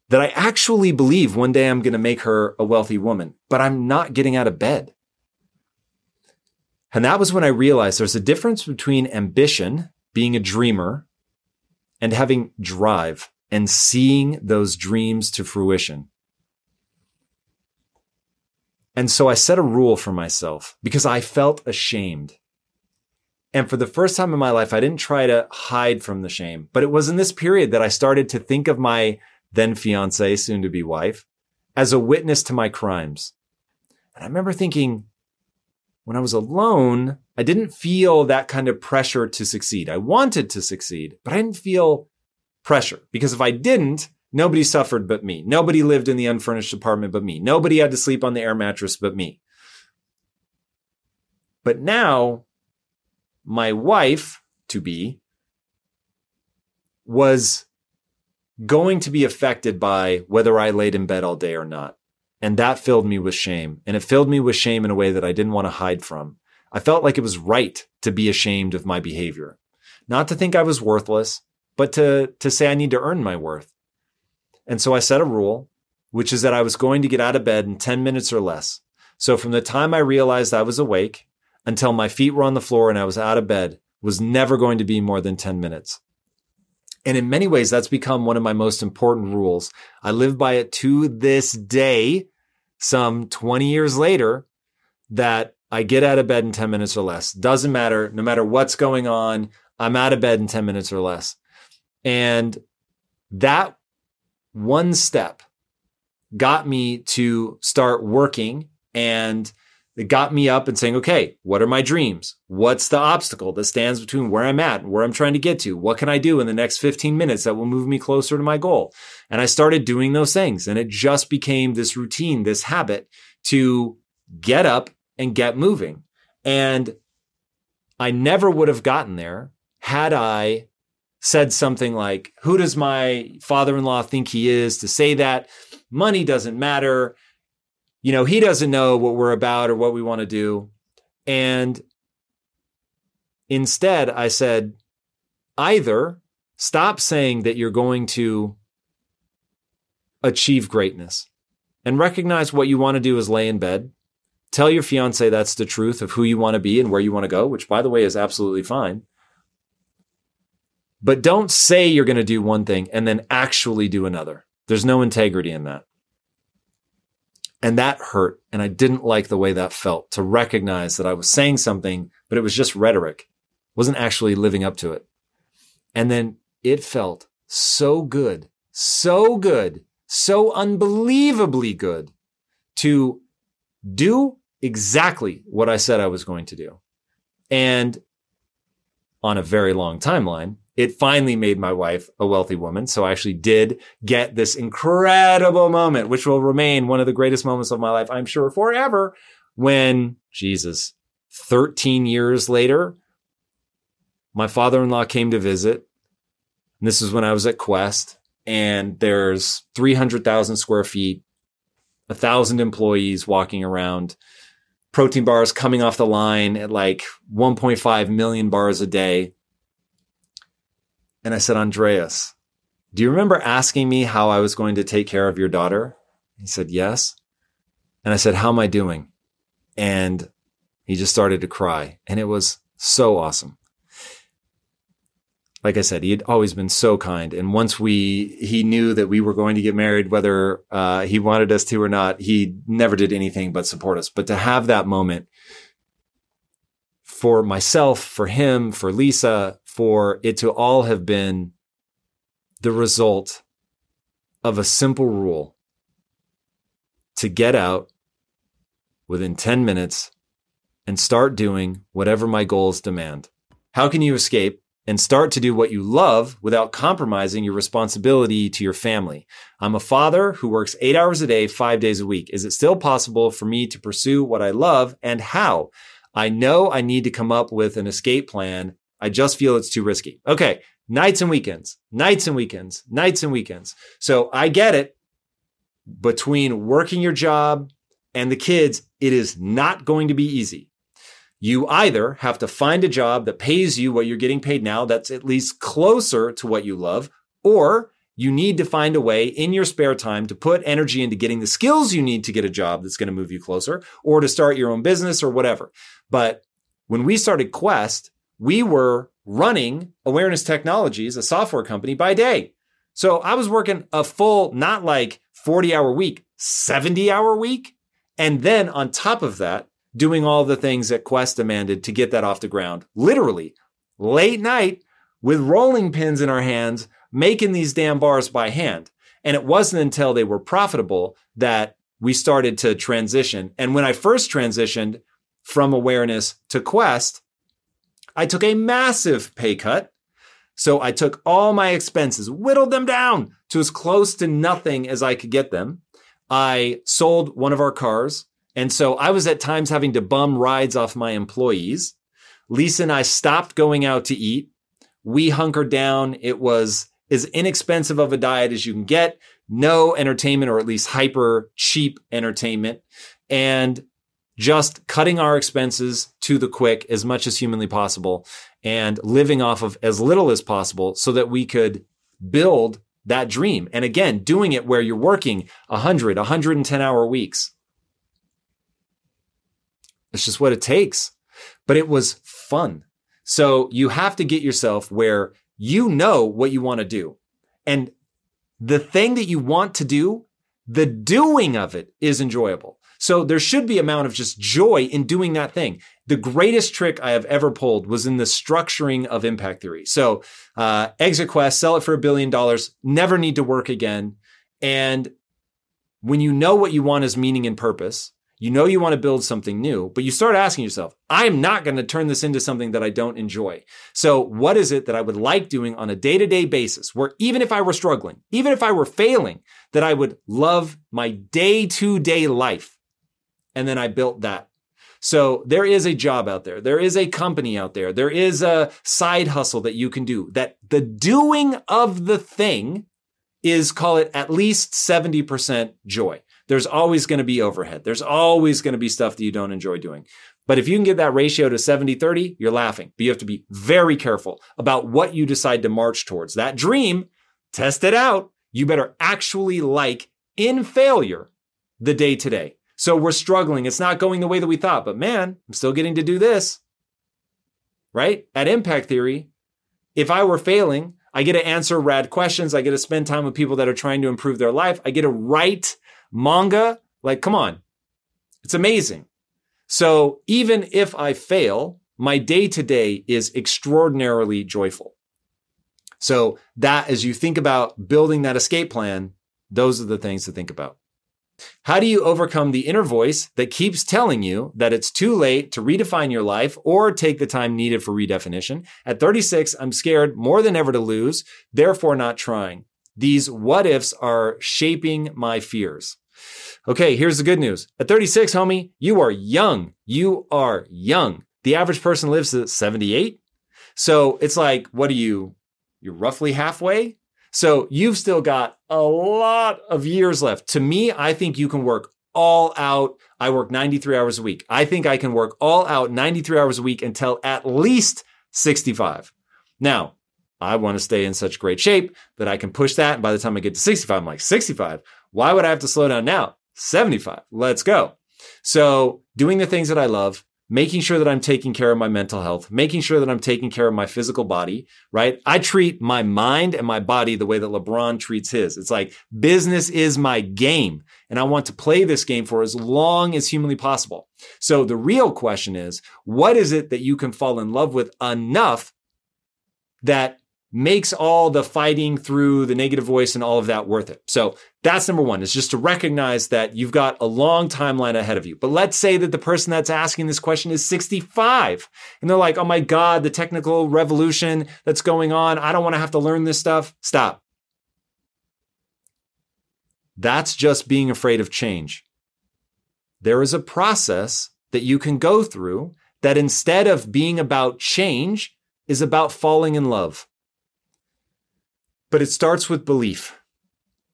that I actually believe one day I'm going to make her a wealthy woman, but I'm not getting out of bed? And that was when I realized there's a difference between ambition, being a dreamer, and having drive and seeing those dreams to fruition. And so I set a rule for myself because I felt ashamed. And for the first time in my life, I didn't try to hide from the shame, but it was in this period that I started to think of my then fiance, soon to be wife, as a witness to my crimes. And I remember thinking, when I was alone, I didn't feel that kind of pressure to succeed. I wanted to succeed, but I didn't feel pressure because if I didn't, Nobody suffered but me. Nobody lived in the unfurnished apartment but me. Nobody had to sleep on the air mattress but me. But now, my wife to be was going to be affected by whether I laid in bed all day or not. And that filled me with shame. And it filled me with shame in a way that I didn't want to hide from. I felt like it was right to be ashamed of my behavior, not to think I was worthless, but to, to say I need to earn my worth. And so I set a rule, which is that I was going to get out of bed in 10 minutes or less. So from the time I realized I was awake until my feet were on the floor and I was out of bed was never going to be more than 10 minutes. And in many ways, that's become one of my most important rules. I live by it to this day, some 20 years later, that I get out of bed in 10 minutes or less. Doesn't matter. No matter what's going on, I'm out of bed in 10 minutes or less. And that one step got me to start working and it got me up and saying, okay, what are my dreams? What's the obstacle that stands between where I'm at and where I'm trying to get to? What can I do in the next 15 minutes that will move me closer to my goal? And I started doing those things and it just became this routine, this habit to get up and get moving. And I never would have gotten there had I said something like, Who does my father in law think he is to say that? Money doesn't matter. You know, he doesn't know what we're about or what we want to do. And instead, I said, either stop saying that you're going to achieve greatness and recognize what you want to do is lay in bed. Tell your fiance that's the truth of who you want to be and where you want to go, which by the way is absolutely fine. But don't say you're going to do one thing and then actually do another. There's no integrity in that. And that hurt. And I didn't like the way that felt to recognize that I was saying something, but it was just rhetoric, wasn't actually living up to it. And then it felt so good, so good, so unbelievably good to do exactly what I said I was going to do. And on a very long timeline, it finally made my wife a wealthy woman. So I actually did get this incredible moment, which will remain one of the greatest moments of my life, I'm sure forever, when Jesus, 13 years later, my father-in-law came to visit. And this is when I was at Quest and there's 300,000 square feet, a thousand employees walking around, protein bars coming off the line at like 1.5 million bars a day and I said, Andreas, do you remember asking me how I was going to take care of your daughter? He said, yes. And I said, how am I doing? And he just started to cry. And it was so awesome. like I said, he had always been so kind. And once we, he knew that we were going to get married, whether uh, he wanted us to or not, he never did anything but support us. But to have that moment for myself, for him, for Lisa, for it to all have been the result of a simple rule to get out within 10 minutes and start doing whatever my goals demand. How can you escape and start to do what you love without compromising your responsibility to your family. I'm a father who works eight hours a day, five days a week. Is it still possible for me to pursue what I love and how? I know I need to come up with an escape plan. I just feel it's too risky. Okay. Nights and weekends, nights and weekends, nights and weekends. So I get it. Between working your job and the kids, it is not going to be easy. You either have to find a job that pays you what you're getting paid now, that's at least closer to what you love, or you need to find a way in your spare time to put energy into getting the skills you need to get a job that's going to move you closer or to start your own business or whatever. But when we started Quest, we were running Awareness Technologies, a software company by day. So I was working a full, not like 40 hour week, 70 hour week. And then on top of that, doing all the things that Quest demanded to get that off the ground. Literally, late night with rolling pins in our hands, making these damn bars by hand. And it wasn't until they were profitable that we started to transition. And when I first transitioned from awareness to Quest, I took a massive pay cut. So I took all my expenses, whittled them down to as close to nothing as I could get them. I sold one of our cars and so I was at times having to bum rides off my employees. Lisa and I stopped going out to eat. We hunkered down. It was as inexpensive of a diet as you can get. No entertainment or at least hyper cheap entertainment and just cutting our expenses to the quick as much as humanly possible and living off of as little as possible so that we could build that dream. And again, doing it where you're working 100, 110 hour weeks. It's just what it takes. But it was fun. So you have to get yourself where you know what you want to do. And the thing that you want to do, the doing of it is enjoyable. So there should be amount of just joy in doing that thing. The greatest trick I have ever pulled was in the structuring of impact theory. So uh, exit quest, sell it for a billion dollars, never need to work again. And when you know what you want as meaning and purpose, you know you want to build something new, but you start asking yourself, I'm not going to turn this into something that I don't enjoy. So what is it that I would like doing on a day to day basis where even if I were struggling, even if I were failing, that I would love my day to day life. And then I built that. So there is a job out there. There is a company out there. There is a side hustle that you can do that the doing of the thing is call it at least 70% joy there's always going to be overhead. There's always going to be stuff that you don't enjoy doing. But if you can get that ratio to 70 30, you're laughing. But you have to be very careful about what you decide to march towards. That dream, test it out. You better actually like in failure the day to day. So we're struggling. It's not going the way that we thought, but man, I'm still getting to do this. Right? At Impact Theory, if I were failing, I get to answer rad questions. I get to spend time with people that are trying to improve their life. I get to write Manga, like, come on. It's amazing. So even if I fail, my day to day is extraordinarily joyful. So that as you think about building that escape plan, those are the things to think about. How do you overcome the inner voice that keeps telling you that it's too late to redefine your life or take the time needed for redefinition? At 36, I'm scared more than ever to lose, therefore not trying. These what ifs are shaping my fears. Okay, here's the good news. At 36, homie, you are young. You are young. The average person lives to 78. So it's like, what are you? You're roughly halfway. So you've still got a lot of years left. To me, I think you can work all out. I work 93 hours a week. I think I can work all out 93 hours a week until at least 65. Now, I want to stay in such great shape that I can push that. And by the time I get to 65, I'm like, 65? Why would I have to slow down now? 75. Let's go. So doing the things that I love, making sure that I'm taking care of my mental health, making sure that I'm taking care of my physical body, right? I treat my mind and my body the way that LeBron treats his. It's like business is my game and I want to play this game for as long as humanly possible. So the real question is, what is it that you can fall in love with enough that makes all the fighting through the negative voice and all of that worth it. So that's number one is just to recognize that you've got a long timeline ahead of you. But let's say that the person that's asking this question is 65 and they're like, Oh my God, the technical revolution that's going on. I don't want to have to learn this stuff. Stop. That's just being afraid of change. There is a process that you can go through that instead of being about change is about falling in love. But it starts with belief.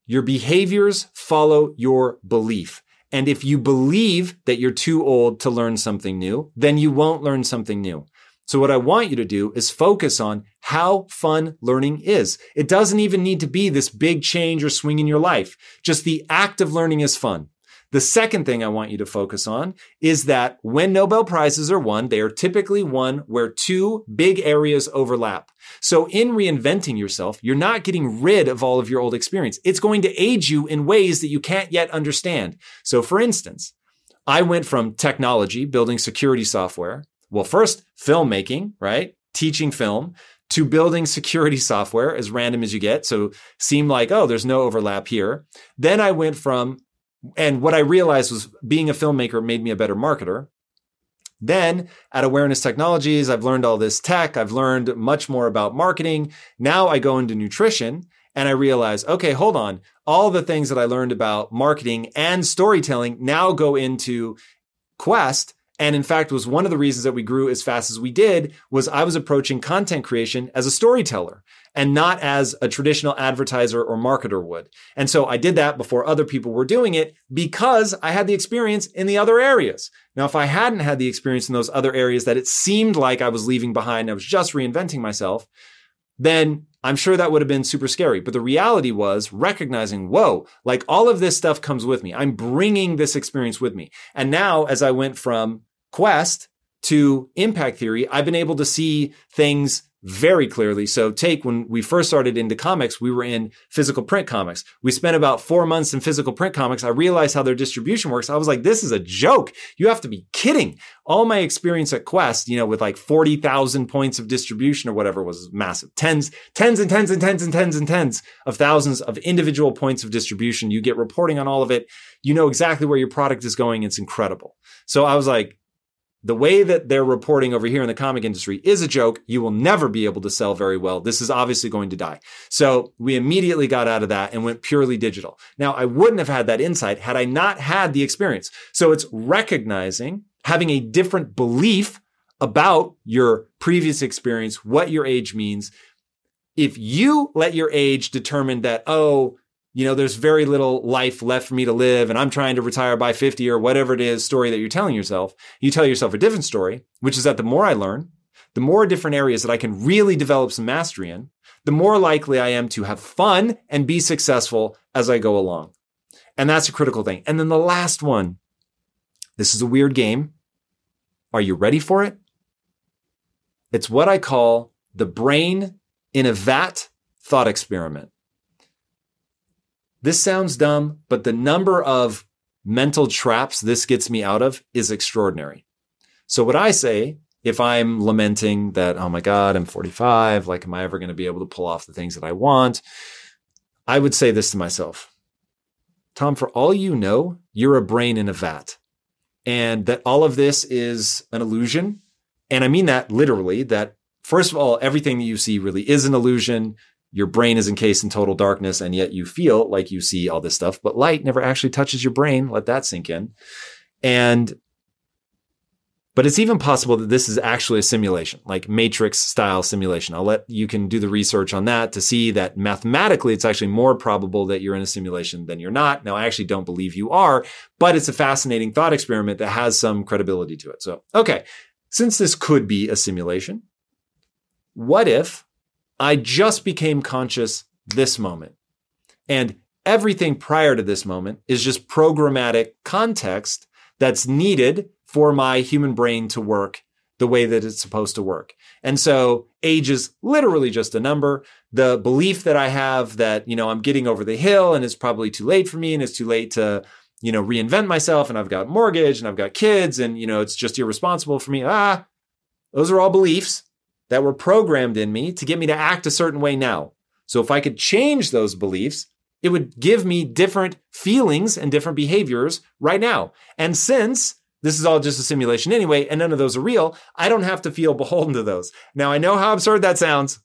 Your behaviors follow your belief. And if you believe that you're too old to learn something new, then you won't learn something new. So what I want you to do is focus on how fun learning is. It doesn't even need to be this big change or swing in your life. Just the act of learning is fun. The second thing I want you to focus on is that when Nobel Prizes are won, they are typically won where two big areas overlap. So in reinventing yourself, you're not getting rid of all of your old experience. It's going to aid you in ways that you can't yet understand. So for instance, I went from technology, building security software. Well, first filmmaking, right? Teaching film to building security software as random as you get. So seemed like, oh, there's no overlap here. Then I went from and what I realized was being a filmmaker made me a better marketer. Then at Awareness Technologies, I've learned all this tech. I've learned much more about marketing. Now I go into nutrition and I realize, okay, hold on. All the things that I learned about marketing and storytelling now go into Quest and in fact was one of the reasons that we grew as fast as we did was I was approaching content creation as a storyteller and not as a traditional advertiser or marketer would. And so I did that before other people were doing it because I had the experience in the other areas. Now, if I hadn't had the experience in those other areas that it seemed like I was leaving behind, I was just reinventing myself, then I'm sure that would have been super scary. But the reality was recognizing, whoa, like all of this stuff comes with me. I'm bringing this experience with me. And now, as I went from Quest to impact theory, I've been able to see things very clearly. So take when we first started into comics, we were in physical print comics. We spent about four months in physical print comics. I realized how their distribution works. I was like, this is a joke. You have to be kidding. All my experience at Quest, you know, with like 40,000 points of distribution or whatever was massive. Tens, tens and tens and tens and tens and tens of thousands of individual points of distribution. You get reporting on all of it. You know exactly where your product is going. It's incredible. So I was like, the way that they're reporting over here in the comic industry is a joke. You will never be able to sell very well. This is obviously going to die. So we immediately got out of that and went purely digital. Now I wouldn't have had that insight had I not had the experience. So it's recognizing having a different belief about your previous experience, what your age means. If you let your age determine that, oh, you know, there's very little life left for me to live and I'm trying to retire by 50 or whatever it is story that you're telling yourself. You tell yourself a different story, which is that the more I learn, the more different areas that I can really develop some mastery in, the more likely I am to have fun and be successful as I go along. And that's a critical thing. And then the last one. This is a weird game. Are you ready for it? It's what I call the brain in a vat thought experiment. This sounds dumb, but the number of mental traps this gets me out of is extraordinary. So what I say, if I'm lamenting that, oh my God, I'm 45, like, am I ever going to be able to pull off the things that I want? I would say this to myself. Tom, for all you know, you're a brain in a vat and that all of this is an illusion. And I mean that literally that first of all, everything that you see really is an illusion your brain is encased in total darkness and yet you feel like you see all this stuff, but light never actually touches your brain. Let that sink in. And, but it's even possible that this is actually a simulation, like matrix style simulation. I'll let you can do the research on that to see that mathematically it's actually more probable that you're in a simulation than you're not. Now, I actually don't believe you are, but it's a fascinating thought experiment that has some credibility to it. So, okay. Since this could be a simulation, what if I just became conscious this moment. And everything prior to this moment is just programmatic context that's needed for my human brain to work the way that it's supposed to work. And so age is literally just a number. The belief that I have that, you know, I'm getting over the hill and it's probably too late for me and it's too late to, you know, reinvent myself and I've got mortgage and I've got kids and, you know, it's just irresponsible for me. Ah, those are all beliefs that were programmed in me to get me to act a certain way now. So if I could change those beliefs, it would give me different feelings and different behaviors right now. And since this is all just a simulation anyway, and none of those are real, I don't have to feel beholden to those. Now, I know how absurd that sounds.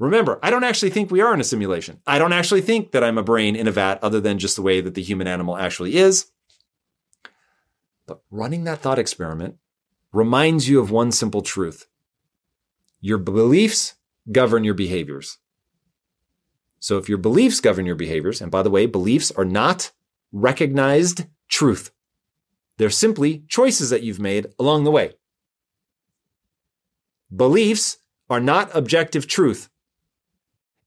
Remember, I don't actually think we are in a simulation. I don't actually think that I'm a brain in a vat other than just the way that the human animal actually is. But running that thought experiment reminds you of one simple truth your beliefs govern your behaviors. So if your beliefs govern your behaviors, and by the way, beliefs are not recognized truth. They're simply choices that you've made along the way. Beliefs are not objective truth.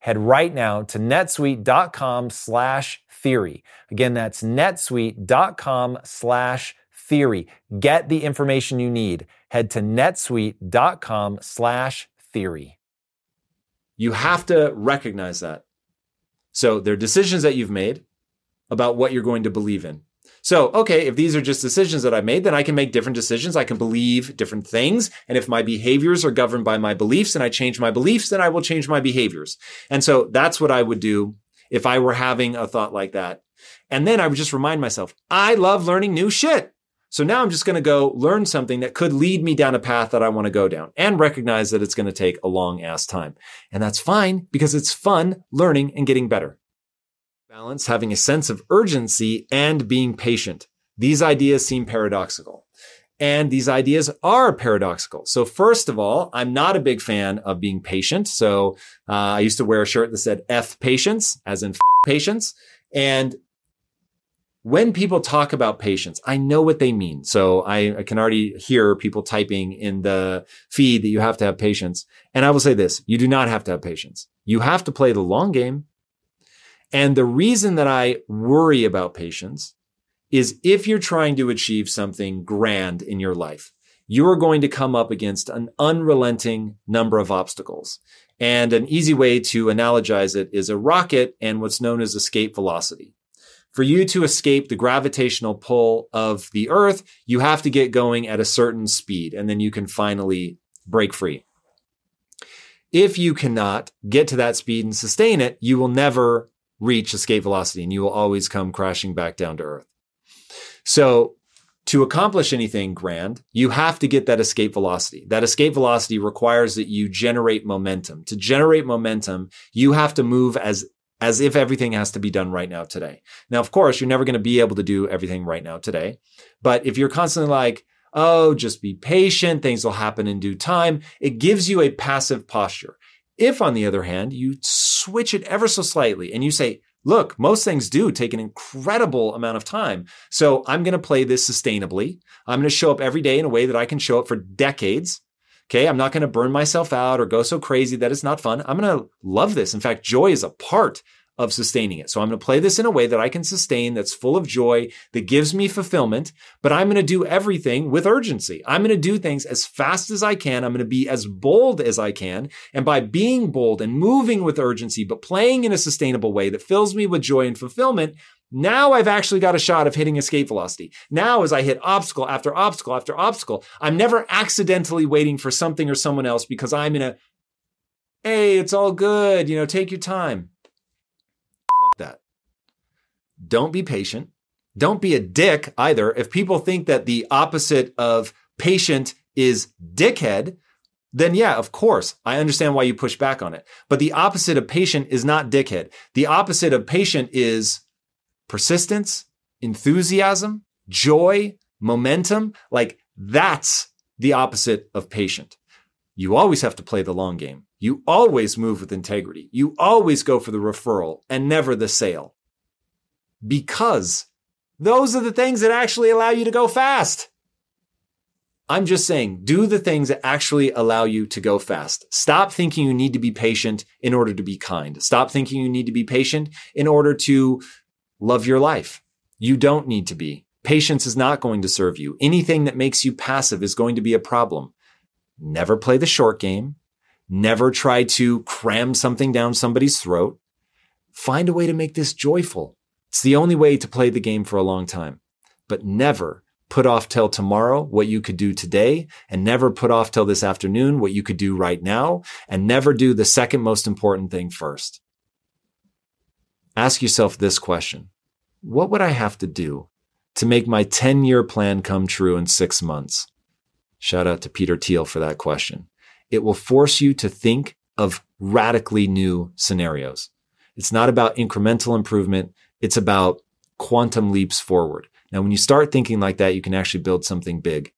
head right now to netsuite.com slash theory. Again, that's netsuite.com slash theory. Get the information you need. Head to netsuite.com slash theory. You have to recognize that. So there are decisions that you've made about what you're going to believe in. So, okay, if these are just decisions that I've made, then I can make different decisions. I can believe different things. And if my behaviors are governed by my beliefs and I change my beliefs, then I will change my behaviors. And so that's what I would do if I were having a thought like that. And then I would just remind myself, I love learning new shit. So now I'm just going to go learn something that could lead me down a path that I want to go down and recognize that it's going to take a long ass time. And that's fine because it's fun learning and getting better. Balance, having a sense of urgency and being patient. These ideas seem paradoxical. And these ideas are paradoxical. So first of all, I'm not a big fan of being patient. So uh, I used to wear a shirt that said F patience, as in f- patience. And when people talk about patience, I know what they mean. So I, I, can already hear people typing in the feed that you have to have patience. And I will say this, you do not have to have patience. You have to play the long game. And the reason that I worry about patience is if you're trying to achieve something grand in your life, you are going to come up against an unrelenting number of obstacles. And an easy way to analogize it is a rocket and what's known as escape velocity. For you to escape the gravitational pull of the earth, you have to get going at a certain speed and then you can finally break free. If you cannot get to that speed and sustain it, you will never reach escape velocity and you will always come crashing back down to earth. So to accomplish anything grand, you have to get that escape velocity. That escape velocity requires that you generate momentum. To generate momentum, you have to move as as if everything has to be done right now today. Now, of course, you're never going to be able to do everything right now today. But if you're constantly like, oh, just be patient, things will happen in due time, it gives you a passive posture. If, on the other hand, you switch it ever so slightly and you say, look, most things do take an incredible amount of time. So I'm going to play this sustainably. I'm going to show up every day in a way that I can show up for decades. Okay. I'm not going to burn myself out or go so crazy that it's not fun. I'm going to love this. In fact, joy is a part of sustaining it. So I'm going to play this in a way that I can sustain, that's full of joy, that gives me fulfillment, but I'm going to do everything with urgency. I'm going to do things as fast as I can. I'm going to be as bold as I can. And by being bold and moving with urgency, but playing in a sustainable way that fills me with joy and fulfillment, now I've actually got a shot of hitting escape velocity. Now, as I hit obstacle after obstacle after obstacle, I'm never accidentally waiting for something or someone else because I'm in a, hey, it's all good. You know, take your time. Don't be patient. Don't be a dick either. If people think that the opposite of patient is dickhead, then yeah, of course, I understand why you push back on it. But the opposite of patient is not dickhead. The opposite of patient is persistence, enthusiasm, joy, momentum. Like that's the opposite of patient. You always have to play the long game. You always move with integrity. You always go for the referral and never the sale. Because those are the things that actually allow you to go fast. I'm just saying, do the things that actually allow you to go fast. Stop thinking you need to be patient in order to be kind. Stop thinking you need to be patient in order to love your life. You don't need to be. Patience is not going to serve you. Anything that makes you passive is going to be a problem. Never play the short game. Never try to cram something down somebody's throat. Find a way to make this joyful. It's the only way to play the game for a long time. But never put off till tomorrow what you could do today and never put off till this afternoon what you could do right now and never do the second most important thing first. Ask yourself this question. What would I have to do to make my 10 year plan come true in six months? Shout out to Peter Thiel for that question it will force you to think of radically new scenarios. It's not about incremental improvement. It's about quantum leaps forward. Now, when you start thinking like that, you can actually build something big.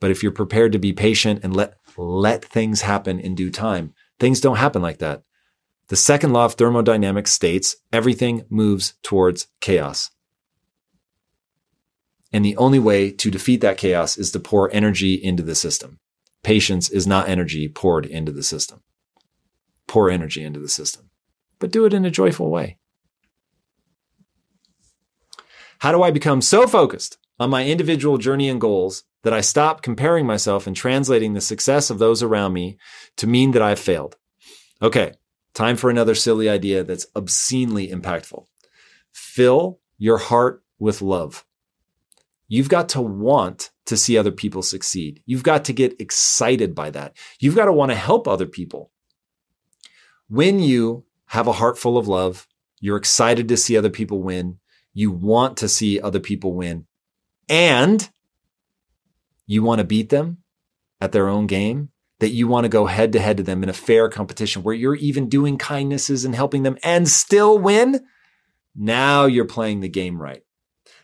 But if you're prepared to be patient and let, let things happen in due time, things don't happen like that. The second law of thermodynamics states everything moves towards chaos. And the only way to defeat that chaos is to pour energy into the system. Patience is not energy poured into the system. Pour energy into the system, but do it in a joyful way. How do I become so focused on my individual journey and goals that I stop comparing myself and translating the success of those around me to mean that I've failed? Okay, time for another silly idea that's obscenely impactful. Fill your heart with love. You've got to want to see other people succeed. You've got to get excited by that. You've got to want to help other people. When you have a heart full of love, you're excited to see other people win. You want to see other people win and you want to beat them at their own game, that you want to go head to head to them in a fair competition where you're even doing kindnesses and helping them and still win. Now you're playing the game right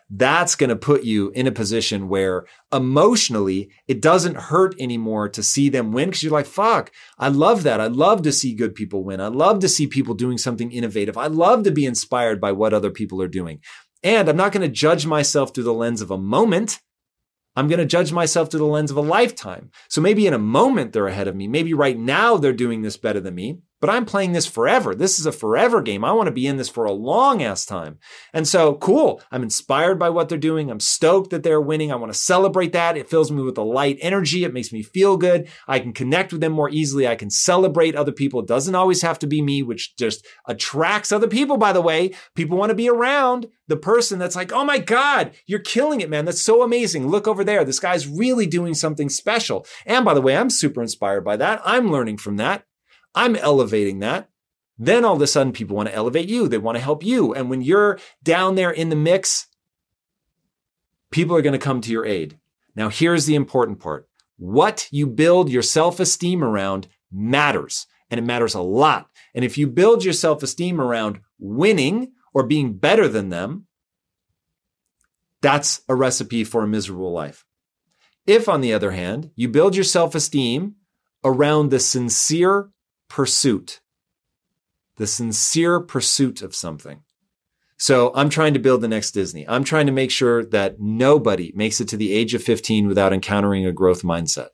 that's going to put you in a position where emotionally it doesn't hurt anymore to see them win because you're like, fuck, I love that. I love to see good people win. I love to see people doing something innovative. I love to be inspired by what other people are doing. And I'm not going to judge myself through the lens of a moment. I'm going to judge myself through the lens of a lifetime. So maybe in a moment they're ahead of me. Maybe right now they're doing this better than me but I'm playing this forever. This is a forever game. I want to be in this for a long ass time. And so cool. I'm inspired by what they're doing. I'm stoked that they're winning. I want to celebrate that. It fills me with a light energy. It makes me feel good. I can connect with them more easily. I can celebrate other people. It doesn't always have to be me, which just attracts other people, by the way. People want to be around the person that's like, Oh my God, you're killing it, man. That's so amazing. Look over there. This guy's really doing something special. And by the way, I'm super inspired by that. I'm learning from that. I'm elevating that. Then all of a sudden, people want to elevate you. They want to help you. And when you're down there in the mix, people are going to come to your aid. Now, here's the important part what you build your self esteem around matters, and it matters a lot. And if you build your self esteem around winning or being better than them, that's a recipe for a miserable life. If, on the other hand, you build your self esteem around the sincere pursuit, the sincere pursuit of something. So I'm trying to build the next Disney. I'm trying to make sure that nobody makes it to the age of 15 without encountering a growth mindset.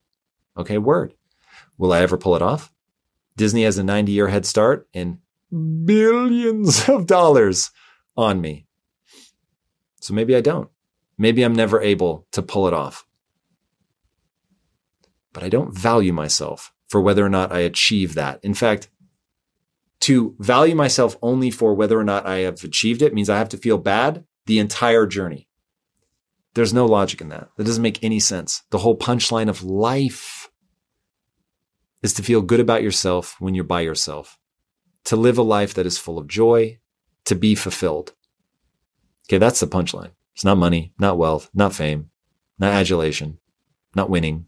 Okay, word. Will I ever pull it off? Disney has a 90 year head start and billions of dollars on me. So maybe I don't. Maybe I'm never able to pull it off. But I don't value myself for whether or not I achieve that. In fact, to value myself only for whether or not I have achieved it means I have to feel bad the entire journey. There's no logic in that. That doesn't make any sense. The whole punchline of life is to feel good about yourself when you're by yourself, to live a life that is full of joy, to be fulfilled. Okay, that's the punchline. It's not money, not wealth, not fame, not adulation, not winning.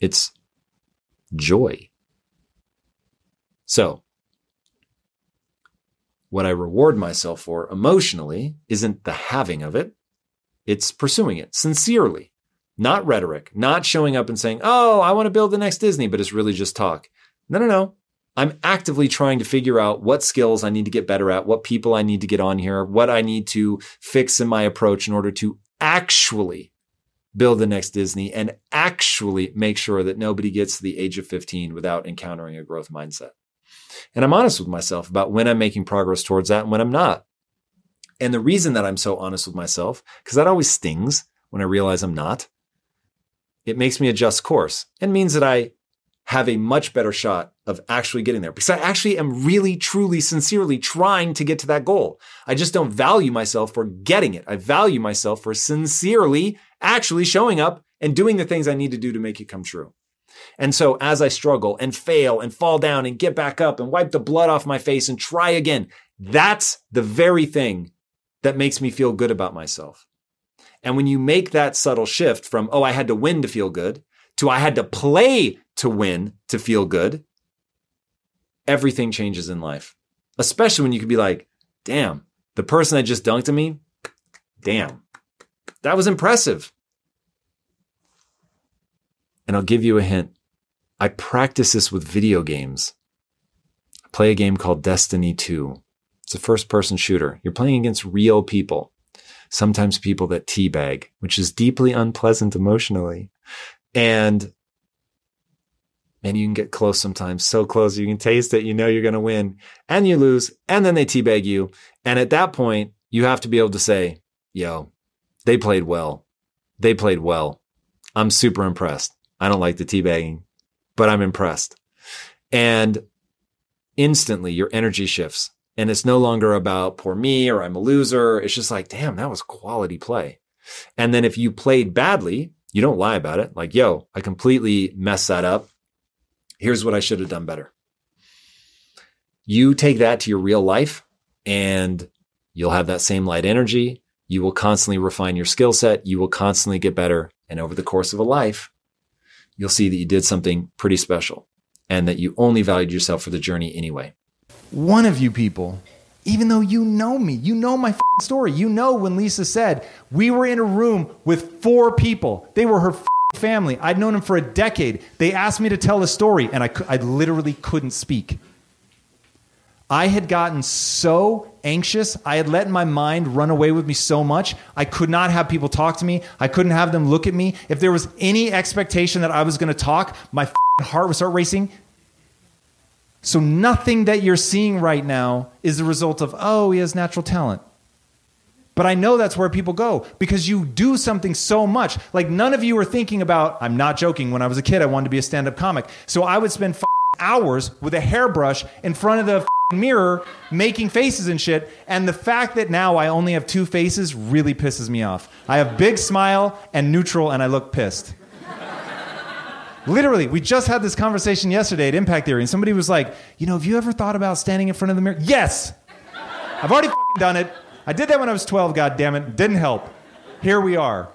It's joy. So, what I reward myself for emotionally isn't the having of it, it's pursuing it sincerely, not rhetoric, not showing up and saying, Oh, I want to build the next Disney, but it's really just talk. No, no, no. I'm actively trying to figure out what skills I need to get better at, what people I need to get on here, what I need to fix in my approach in order to actually build the next Disney and actually make sure that nobody gets to the age of 15 without encountering a growth mindset. And I'm honest with myself about when I'm making progress towards that and when I'm not. And the reason that I'm so honest with myself, because that always stings when I realize I'm not, it makes me adjust course and means that I have a much better shot of actually getting there because I actually am really, truly, sincerely trying to get to that goal. I just don't value myself for getting it. I value myself for sincerely actually showing up and doing the things I need to do to make it come true. And so as I struggle and fail and fall down and get back up and wipe the blood off my face and try again, that's the very thing that makes me feel good about myself. And when you make that subtle shift from, oh, I had to win to feel good to I had to play to win to feel good, everything changes in life. Especially when you could be like, damn, the person that just dunked on me, damn, that was impressive. And I'll give you a hint. I practice this with video games. I play a game called Destiny 2. It's a first person shooter. You're playing against real people, sometimes people that teabag, which is deeply unpleasant emotionally. And man, you can get close sometimes, so close you can taste it. You know you're going to win, and you lose, and then they teabag you. And at that point, you have to be able to say, "Yo, they played well. They played well. I'm super impressed. I don't like the teabagging, but I'm impressed." And instantly, your energy shifts, and it's no longer about poor me or I'm a loser. It's just like, damn, that was quality play. And then if you played badly, you don't lie about it. Like, yo, I completely messed that up. Here's what I should have done better. You take that to your real life and you'll have that same light energy. You will constantly refine your skill set. You will constantly get better. And over the course of a life, you'll see that you did something pretty special and that you only valued yourself for the journey anyway. One of you people, even though you know me, you know my story. You know when Lisa said we were in a room with four people, they were her family. I'd known them for a decade. They asked me to tell a story, and I, I literally couldn't speak. I had gotten so anxious. I had let my mind run away with me so much. I could not have people talk to me. I couldn't have them look at me. If there was any expectation that I was going to talk, my heart would start racing. So nothing that you're seeing right now is the result of, oh, he has natural talent. But I know that's where people go because you do something so much. Like none of you are thinking about, I'm not joking. When I was a kid, I wanted to be a stand up comic. So I would spend hours with a hairbrush in front of the mirror making faces and shit. And the fact that now I only have two faces really pisses me off. I have big smile and neutral, and I look pissed. Literally, we just had this conversation yesterday at Impact Theory, and somebody was like, you know, have you ever thought about standing in front of the mirror? Yes! I've already done it. I did that when I was 12, God damn it. Didn't help. Here we are.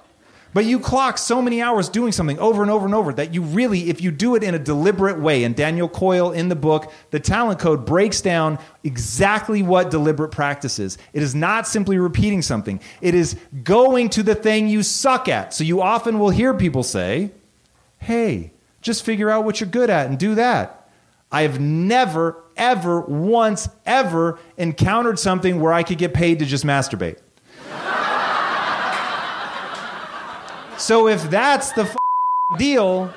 But you clock so many hours doing something over and over and over that you really, if you do it in a deliberate way, and Daniel Coyle in the book, The Talent Code, breaks down exactly what deliberate practice is. It is not simply repeating something, it is going to the thing you suck at. So you often will hear people say, hey, just figure out what you're good at and do that. I have never, ever, once, ever encountered something where I could get paid to just masturbate. So if that's the deal,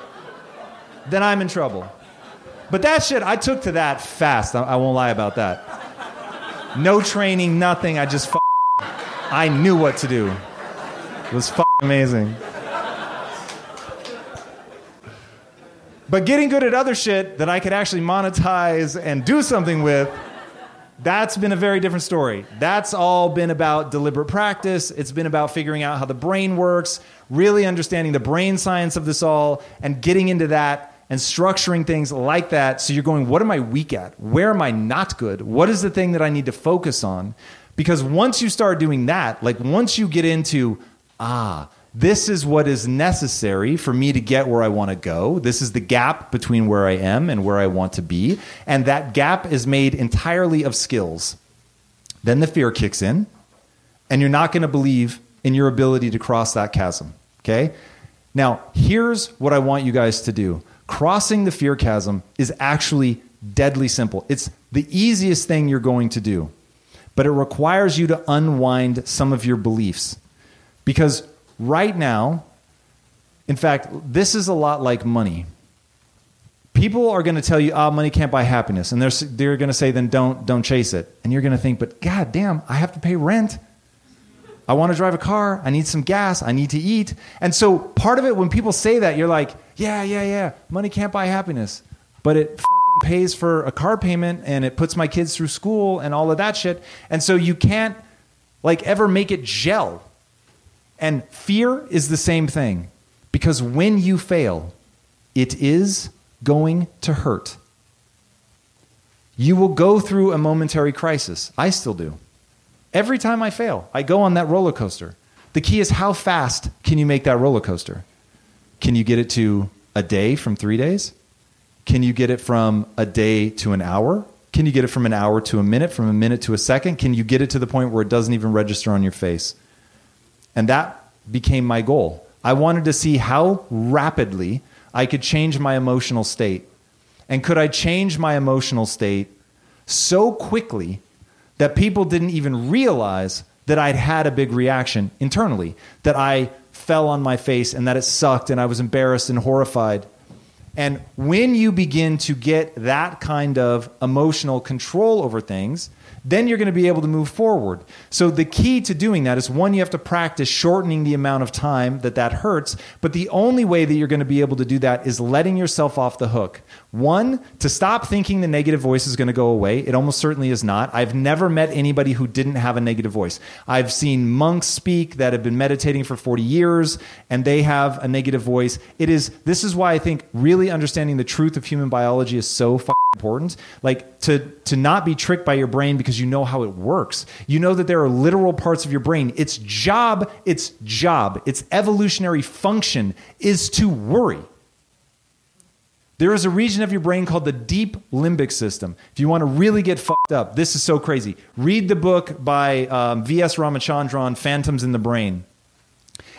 then I'm in trouble. But that shit, I took to that fast. I, won't lie about that. No training, nothing. I just, I knew what to do. It was amazing. But getting good at other shit that I could actually monetize and do something with, that's been a very different story. That's all been about deliberate practice. It's been about figuring out how the brain works, really understanding the brain science of this all and getting into that and structuring things like that. So you're going, what am I weak at? Where am I not good? What is the thing that I need to focus on? Because once you start doing that, like once you get into, ah, this is what is necessary for me to get where I want to go. This is the gap between where I am and where I want to be. And that gap is made entirely of skills. Then the fear kicks in, and you're not going to believe in your ability to cross that chasm. Okay? Now, here's what I want you guys to do crossing the fear chasm is actually deadly simple. It's the easiest thing you're going to do, but it requires you to unwind some of your beliefs. Because right now, in fact, this is a lot like money. People are going to tell you, "Ah, oh, money can't buy happiness," and they're they're going to say, "Then don't don't chase it." And you're going to think, "But god damn, I have to pay rent." I want to drive a car. I need some gas. I need to eat. And so part of it, when people say that, you're like, yeah, yeah, yeah. Money can't buy happiness, but it pays for a car payment and it puts my kids through school and all of that shit. And so you can't like ever make it gel. And fear is the same thing because when you fail, it is going to hurt. You will go through a momentary crisis. I still do. Every time I fail, I go on that roller coaster. The key is how fast can you make that roller coaster? Can you get it to a day from three days? Can you get it from a day to an hour? Can you get it from an hour to a minute, from a minute to a second? Can you get it to the point where it doesn't even register on your face? And that became my goal. I wanted to see how rapidly I could change my emotional state. And could I change my emotional state so quickly that people didn't even realize that I'd had a big reaction internally, that I fell on my face and that it sucked and I was embarrassed and horrified. And when you begin to get that kind of emotional control over things, then you're going to be able to move forward. So the key to doing that is one, you have to practice shortening the amount of time that that hurts. But the only way that you're going to be able to do that is letting yourself off the hook. One, to stop thinking the negative voice is going to go away. It almost certainly is not. I've never met anybody who didn't have a negative voice. I've seen monks speak that have been meditating for 40 years and they have a negative voice. It is this is why I think really understanding the truth of human biology is so important. Like to to not be tricked by your brain because you know how it works. You know that there are literal parts of your brain. Its job, its job, its evolutionary function is to worry. There is a region of your brain called the deep limbic system. If you want to really get fucked up, this is so crazy. Read the book by um, V.S. Ramachandran, Phantoms in the Brain.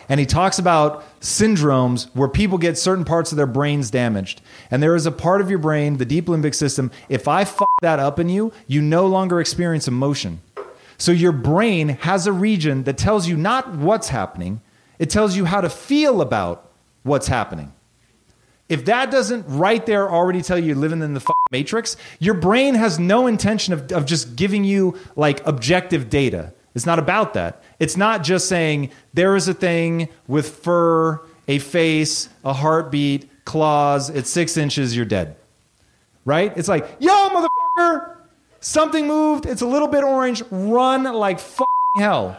And he talks about syndromes where people get certain parts of their brains damaged. And there is a part of your brain, the deep limbic system, if I fuck that up in you, you no longer experience emotion. So your brain has a region that tells you not what's happening, it tells you how to feel about what's happening. If that doesn't right there already tell you you're living in the matrix, your brain has no intention of, of just giving you like objective data. It's not about that. It's not just saying there is a thing with fur, a face, a heartbeat, claws, it's six inches, you're dead. Right? It's like, yo, motherfucker, something moved, it's a little bit orange, run like fucking hell.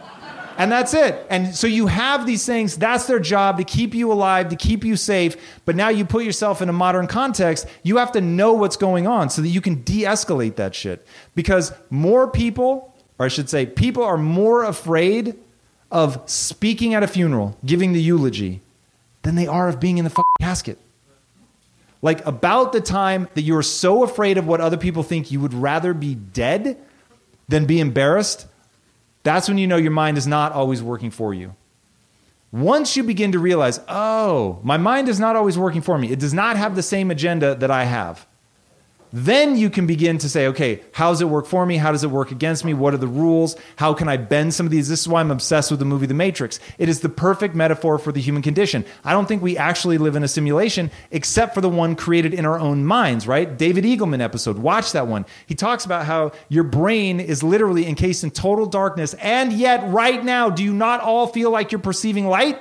And that's it. And so you have these things, that's their job to keep you alive, to keep you safe. But now you put yourself in a modern context, you have to know what's going on so that you can de escalate that shit. Because more people, or I should say, people are more afraid of speaking at a funeral, giving the eulogy, than they are of being in the fucking casket. Like about the time that you're so afraid of what other people think, you would rather be dead than be embarrassed that's when you know your mind is not always working for you. Once you begin to realize, oh, my mind is not always working for me, it does not have the same agenda that I have. Then you can begin to say, okay, how does it work for me? How does it work against me? What are the rules? How can I bend some of these? This is why I'm obsessed with the movie The Matrix. It is the perfect metaphor for the human condition. I don't think we actually live in a simulation except for the one created in our own minds, right? David Eagleman episode. Watch that one. He talks about how your brain is literally encased in total darkness. And yet, right now, do you not all feel like you're perceiving light?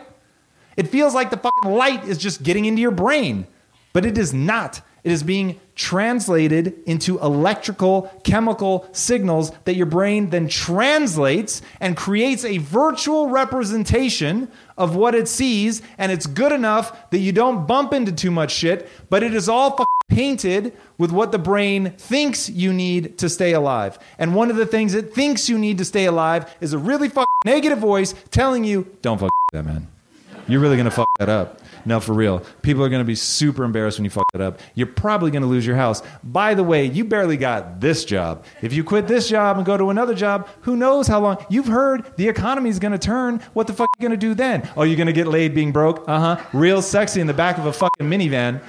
It feels like the fucking light is just getting into your brain, but it is not. It is being translated into electrical, chemical signals that your brain then translates and creates a virtual representation of what it sees. And it's good enough that you don't bump into too much shit, but it is all painted with what the brain thinks you need to stay alive. And one of the things it thinks you need to stay alive is a really negative voice telling you, don't fuck that, man. You're really going to fuck that up. No, for real. People are going to be super embarrassed when you fuck that up. You're probably going to lose your house. By the way, you barely got this job. If you quit this job and go to another job, who knows how long? You've heard the economy is going to turn. What the fuck are you going to do then? Oh, you're going to get laid being broke? Uh huh. Real sexy in the back of a fucking minivan.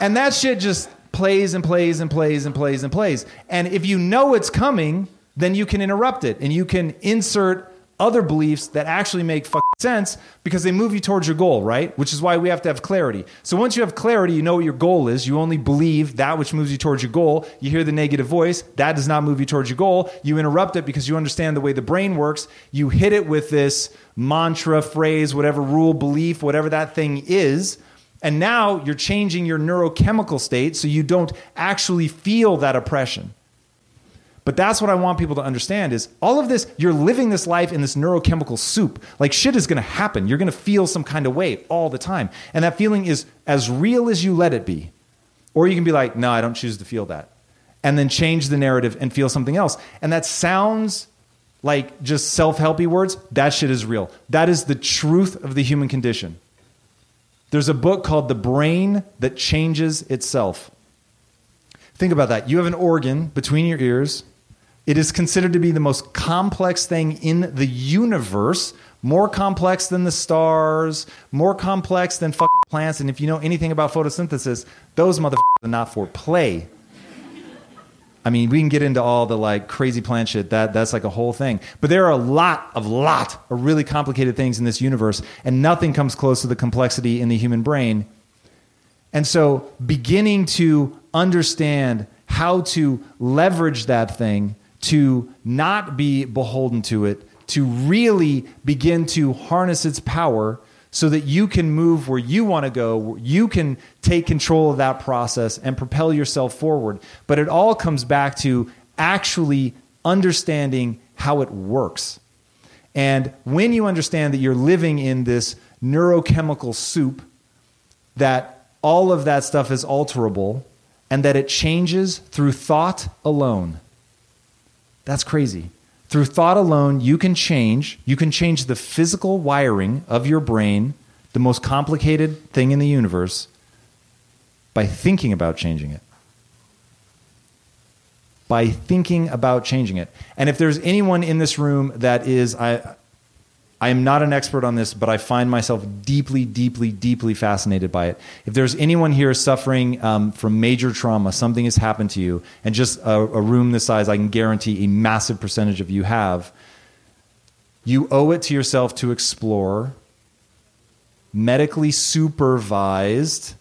And that shit just plays and plays and plays and plays and plays. And if you know it's coming, then you can interrupt it and you can insert other beliefs that actually make sense because they move you towards your goal, right? Which is why we have to have clarity. So once you have clarity, you know what your goal is. You only believe that which moves you towards your goal. You hear the negative voice, that does not move you towards your goal. You interrupt it because you understand the way the brain works. You hit it with this mantra, phrase, whatever rule, belief, whatever that thing is. And now you're changing your neurochemical state so you don't actually feel that oppression. But that's what I want people to understand is all of this, you're living this life in this neurochemical soup. Like shit is going to happen. You're going to feel some kind of way all the time. And that feeling is as real as you let it be. Or you can be like, no, I don't choose to feel that. And then change the narrative and feel something else. And that sounds like just self helpy words. That shit is real. That is the truth of the human condition. There's a book called The Brain That Changes Itself. Think about that. You have an organ between your ears it is considered to be the most complex thing in the universe, more complex than the stars, more complex than fucking plants. And if you know anything about photosynthesis, those motherfuckers are not for play. I mean, we can get into all the like crazy plant shit. That that's like a whole thing. But there are a lot of lot of really complicated things in this universe, and nothing comes close to the complexity in the human brain. And so, beginning to understand how to leverage that thing to not be beholden to it, to really begin to harness its power so that you can move where you want to go, you can take control of that process and propel yourself forward. But it all comes back to actually understanding how it works. And when you understand that you're living in this neurochemical soup, that all of that stuff is alterable and that it changes through thought alone. That's crazy. Through thought alone, you can change. You can change the physical wiring of your brain, the most complicated thing in the universe, by thinking about changing it. By thinking about changing it. And if there's anyone in this room that is, I, I am not an expert on this, but I find myself deeply, deeply, deeply fascinated by it. If there's anyone here suffering um, from major trauma, something has happened to you, and just a, a room this size, I can guarantee a massive percentage of you have, you owe it to yourself to explore medically supervised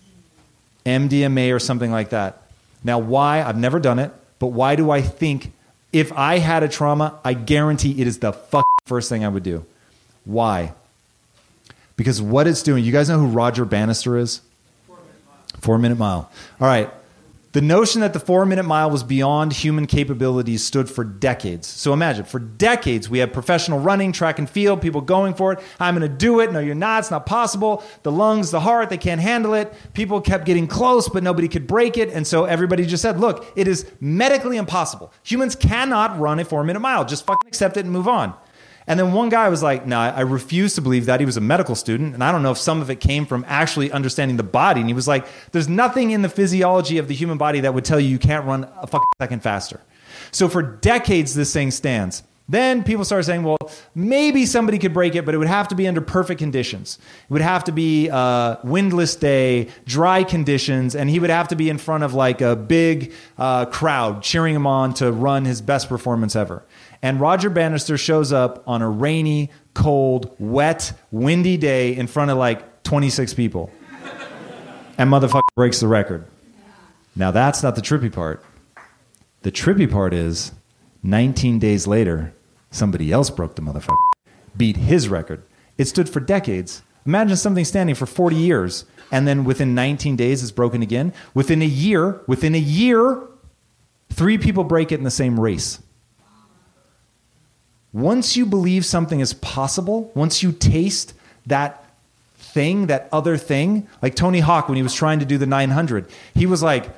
MDMA or something like that. Now, why? I've never done it, but why do I think if I had a trauma, I guarantee it is the fuck first thing I would do? Why? Because what it's doing, you guys know who Roger Bannister is? Four Minute Mile. Four Minute Mile. All right. The notion that the four minute mile was beyond human capabilities stood for decades. So imagine, for decades, we had professional running, track and field, people going for it. I'm going to do it. No, you're not. It's not possible. The lungs, the heart, they can't handle it. People kept getting close, but nobody could break it. And so everybody just said, look, it is medically impossible. Humans cannot run a four minute mile. Just fucking accept it and move on. And then one guy was like, no, I refuse to believe that. He was a medical student. And I don't know if some of it came from actually understanding the body. And he was like, there's nothing in the physiology of the human body that would tell you you can't run a fucking second faster. So for decades, this thing stands. Then people started saying, well, maybe somebody could break it, but it would have to be under perfect conditions. It would have to be a windless day, dry conditions, and he would have to be in front of like a big uh, crowd cheering him on to run his best performance ever. And Roger Bannister shows up on a rainy, cold, wet, windy day in front of like 26 people. And motherfucker breaks the record. Now that's not the trippy part. The trippy part is 19 days later, somebody else broke the motherfucker, beat his record. It stood for decades. Imagine something standing for 40 years and then within 19 days it's broken again. Within a year, within a year, three people break it in the same race. Once you believe something is possible, once you taste that thing, that other thing, like Tony Hawk when he was trying to do the 900, he was like,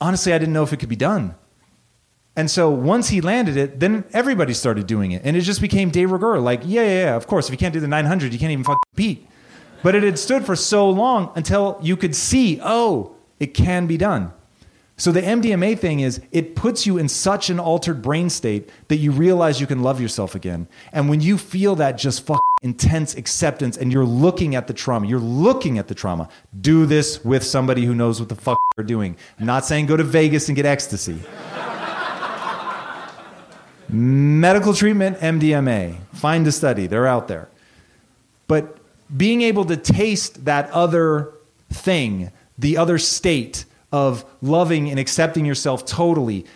honestly, I didn't know if it could be done. And so once he landed it, then everybody started doing it. And it just became de rigueur. Like, yeah, yeah, yeah, of course, if you can't do the 900, you can't even fucking compete. But it had stood for so long until you could see, oh, it can be done. So the MDMA thing is it puts you in such an altered brain state that you realize you can love yourself again. And when you feel that just fucking intense acceptance and you're looking at the trauma, you're looking at the trauma. Do this with somebody who knows what the fuck they're doing. I'm not saying go to Vegas and get ecstasy. Medical treatment, MDMA. Find a study, they're out there. But being able to taste that other thing, the other state, of loving and accepting yourself totally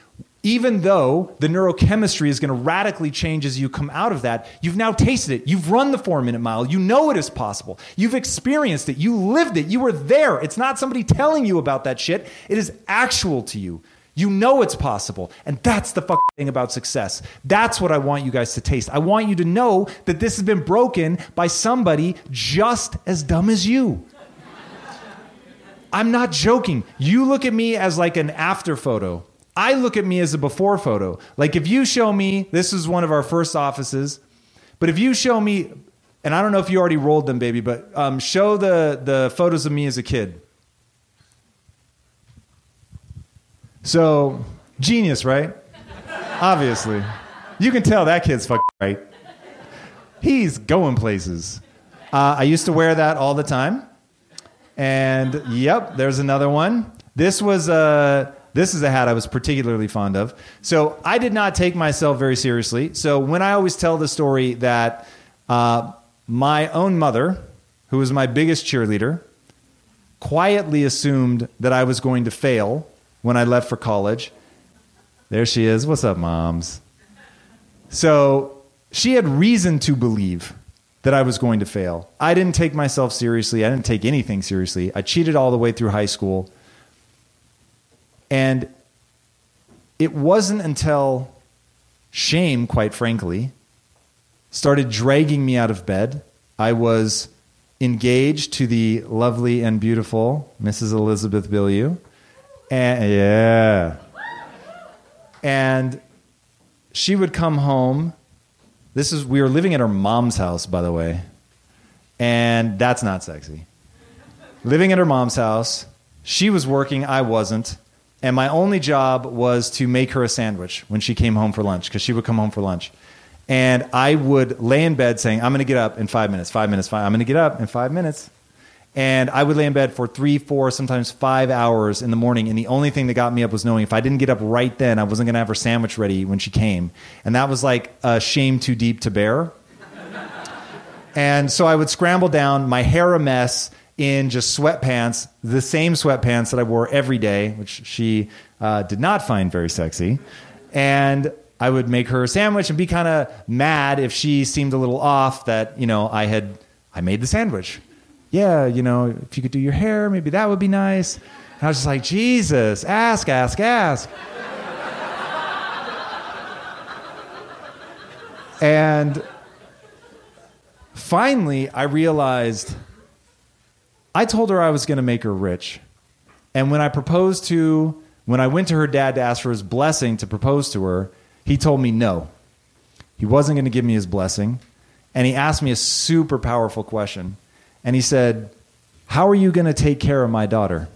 even though the neurochemistry is going to radically change as you come out of that, you've now tasted it. You've run the four minute mile. You know it is possible. You've experienced it. You lived it. You were there. It's not somebody telling you about that shit, it is actual to you. You know it's possible. And that's the fucking thing about success. That's what I want you guys to taste. I want you to know that this has been broken by somebody just as dumb as you. I'm not joking. You look at me as like an after photo. I look at me as a before photo. Like if you show me, this is one of our first offices, but if you show me, and I don't know if you already rolled them, baby, but um, show the, the photos of me as a kid. So, genius, right? Obviously. You can tell that kid's fucking right. He's going places. Uh, I used to wear that all the time. And yep, there's another one. This was a this is a hat I was particularly fond of. So I did not take myself very seriously. So when I always tell the story that uh, my own mother, who was my biggest cheerleader, quietly assumed that I was going to fail when I left for college. There she is. What's up, moms? So she had reason to believe that I was going to fail. I didn't take myself seriously. I didn't take anything seriously. I cheated all the way through high school. And it wasn't until shame, quite frankly, started dragging me out of bed. I was engaged to the lovely and beautiful Mrs. Elizabeth Bilyeu. And yeah. And she would come home this is we were living at her mom's house, by the way, and that's not sexy. living at her mom's house, she was working, I wasn't, and my only job was to make her a sandwich when she came home for lunch because she would come home for lunch. And I would lay in bed saying, I'm going to get up in five minutes, five minutes, five. I'm going to get up in five minutes. And I would lay in bed for three, four, sometimes five hours in the morning. And the only thing that got me up was knowing if I didn't get up right then, I wasn't going to have her sandwich ready when she came. And that was like a shame too deep to bear. and so I would scramble down, my hair a mess, in just sweatpants, the same sweatpants that I wore every day, which she uh, did not find very sexy. And I would make her a sandwich and be kind of mad if she seemed a little off that, you know, I had I made the sandwich yeah, you know, if you could do your hair, maybe that would be nice. And I was just like, Jesus, ask, ask, ask. and finally, I realized I told her I was going to make her rich. And when I proposed to, when I went to her dad to ask for his blessing to propose to her, he told me no. He wasn't going to give me his blessing. And he asked me a super powerful question. And he said, How are you going to take care of my daughter?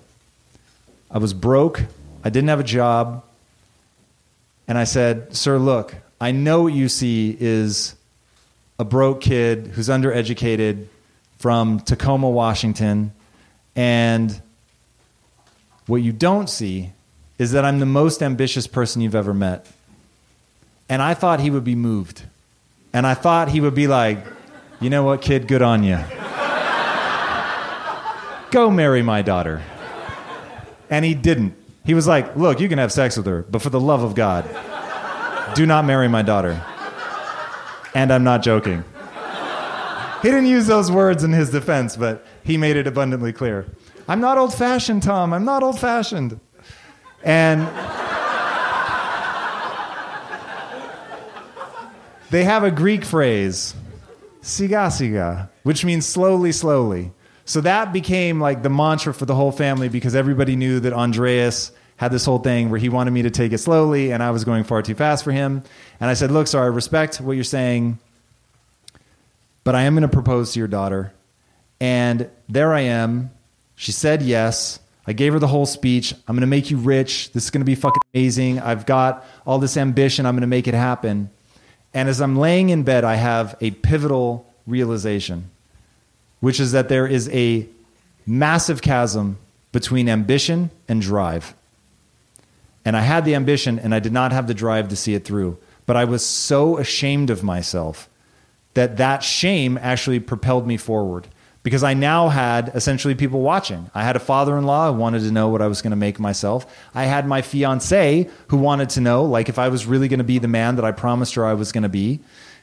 I was broke. I didn't have a job. And I said, Sir, look, I know what you see is a broke kid who's undereducated from Tacoma, Washington. And what you don't see is that I'm the most ambitious person you've ever met. And I thought he would be moved. And I thought he would be like, you know what, kid, good on you. Go marry my daughter. And he didn't. He was like, look, you can have sex with her, but for the love of God, do not marry my daughter. And I'm not joking. He didn't use those words in his defense, but he made it abundantly clear. I'm not old fashioned, Tom. I'm not old fashioned. And they have a Greek phrase, siga siga, which means slowly, slowly. So that became like the mantra for the whole family because everybody knew that Andreas had this whole thing where he wanted me to take it slowly and I was going far too fast for him. And I said, Look, sir, I respect what you're saying, but I am going to propose to your daughter. And there I am. She said yes. I gave her the whole speech. I'm going to make you rich. This is going to be fucking amazing. I've got all this ambition. I'm going to make it happen. And as I'm laying in bed, I have a pivotal realization, which is that there is a massive chasm between ambition and drive. And I had the ambition and I did not have the drive to see it through. But I was so ashamed of myself that that shame actually propelled me forward because I now had essentially people watching. I had a father in law who wanted to know what I was going to make myself. I had my fiance who wanted to know, like, if I was really going to be the man that I promised her I was going to be.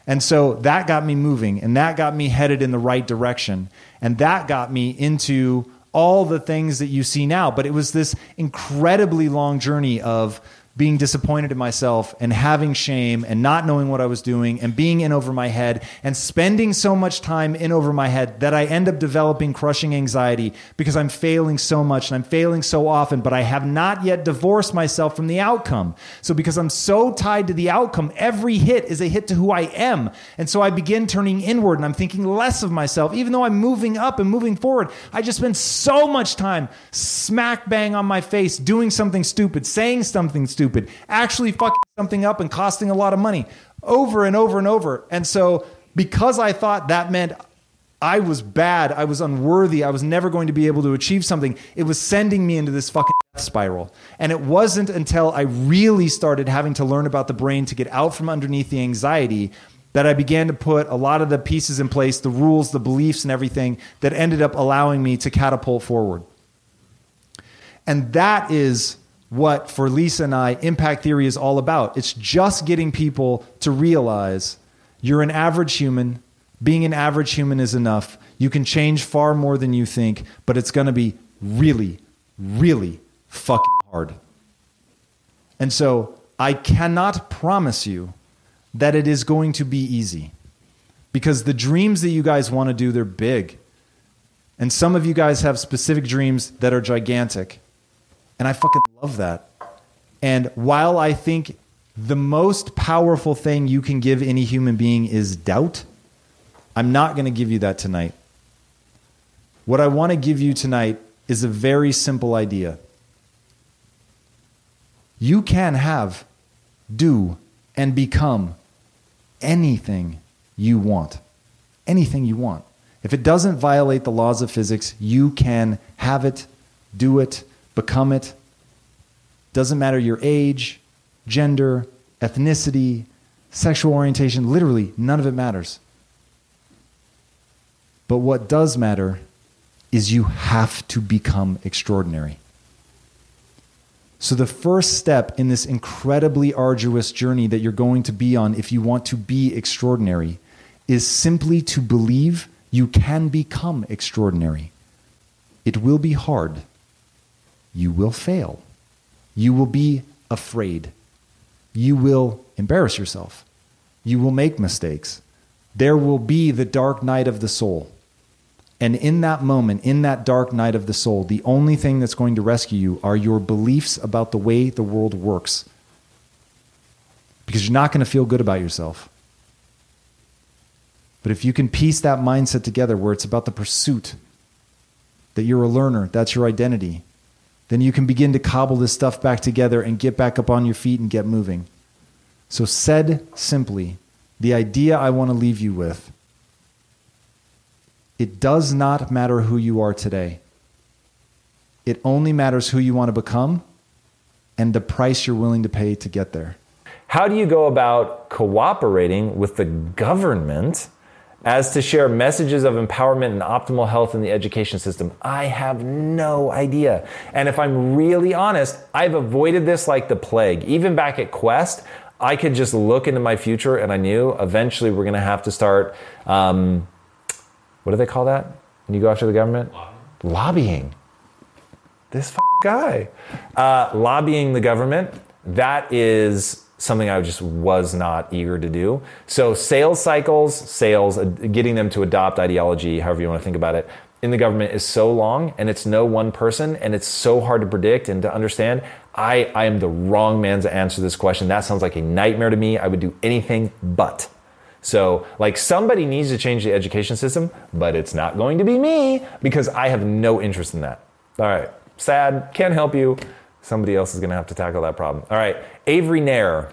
And so that got me moving and that got me headed in the right direction. And that got me into all the things that you see now. But it was this incredibly long journey of being disappointed in myself and having shame and not knowing what I was doing and being in over my head and spending so much time in over my head that I end up developing crushing anxiety because I'm failing so much and I'm failing so often, but I have not yet divorced myself from the outcome. So because I'm so tied to the outcome, every hit is a hit to who I am. And so I begin turning inward and I'm thinking less of myself, even though I'm moving up and moving forward. I just spend so much time smack bang on my face doing something stupid, saying something stupid stupid, actually fucking something up and costing a lot of money over and over and over. And so, because I thought that meant I was bad, I was unworthy, I was never going to be able to achieve something, it was sending me into this fucking spiral. And it wasn't until I really started having to learn about the brain to get out from underneath the anxiety that I began to put a lot of the pieces in place, the rules, the beliefs, and everything that ended up allowing me to catapult forward. And that is what, for Lisa and I, impact theory is all about. It's just getting people to realize you're an average human. Being an average human is enough. You can change far more than you think, but it's going to be really, really fucking hard. And so I cannot promise you that it is going to be easy because the dreams that you guys want to do, they're big. And some of you guys have specific dreams that are gigantic. And I fucking love that. And while I think the most powerful thing you can give any human being is doubt, I'm not going to give you that tonight. What I want to give you tonight is a very simple idea. You can have, do, and become anything you want. Anything you want. If it doesn't violate the laws of physics, you can have it, do it, become it. Doesn't matter your age, gender, ethnicity, sexual orientation, literally, none of it matters. But what does matter is you have to become extraordinary. So, the first step in this incredibly arduous journey that you're going to be on if you want to be extraordinary is simply to believe you can become extraordinary. It will be hard you will fail. You will be afraid. You will embarrass yourself. You will make mistakes. There will be the dark night of the soul. And in that moment, in that dark night of the soul, the only thing that's going to rescue you are your beliefs about the way the world works. Because you're not going to feel good about yourself. But if you can piece that mindset together where it's about the pursuit, that you're a learner, that's your identity, then you can begin to cobble this stuff back together and get back up on your feet and get moving. So, said simply, the idea I want to leave you with it does not matter who you are today. It only matters who you want to become and the price you're willing to pay to get there. How do you go about cooperating with the government as to share messages of empowerment and optimal health in the education system? I have no idea. And if I'm really honest, I've avoided this like the plague. Even back at Quest, I could just look into my future and I knew eventually we're going to have to start. Um, what do they call that when you go after the government? Lobbying. This guy. Uh, lobbying the government. That is something I just was not eager to do. So sales cycles, sales, uh, getting them to adopt ideology, however you want to think about it, in the government is so long and it's no one person and it's so hard to predict and to understand. I, I am the wrong man to answer this question. That sounds like a nightmare to me. I would do anything but. So, like, somebody needs to change the education system, but it's not going to be me because I have no interest in that. All right, sad, can't help you. Somebody else is going to have to tackle that problem. All right, Avery Nair.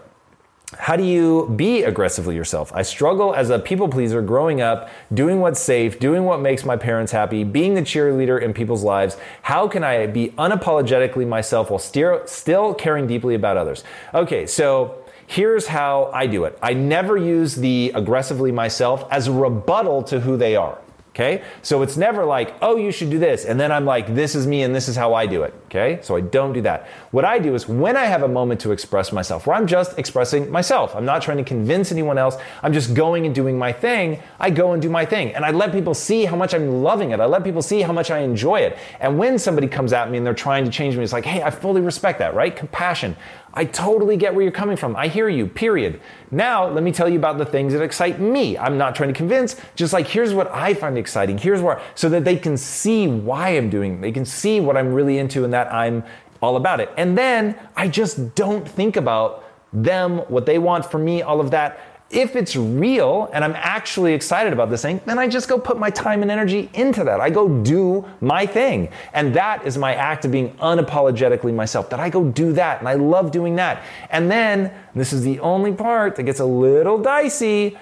How do you be aggressively yourself? I struggle as a people pleaser growing up, doing what's safe, doing what makes my parents happy, being the cheerleader in people's lives. How can I be unapologetically myself while still caring deeply about others? Okay, so Here's how I do it I never use the aggressively myself as a rebuttal to who they are. Okay? So it's never like, oh, you should do this. And then I'm like, this is me and this is how I do it. Okay? So I don't do that. What I do is when I have a moment to express myself, where I'm just expressing myself, I'm not trying to convince anyone else, I'm just going and doing my thing, I go and do my thing. And I let people see how much I'm loving it. I let people see how much I enjoy it. And when somebody comes at me and they're trying to change me, it's like, hey, I fully respect that, right? Compassion. I totally get where you're coming from. I hear you, period. Now, let me tell you about the things that excite me. I'm not trying to convince, just like here's what I find exciting. Here's where, so that they can see why I'm doing, they can see what I'm really into and that I'm all about it. And then I just don't think about them, what they want from me, all of that if it's real and I'm actually excited about this thing, then I just go put my time and energy into that. I go do my thing. And that is my act of being unapologetically myself, that I go do that. And I love doing that. And then, this is the only part that gets a little dicey.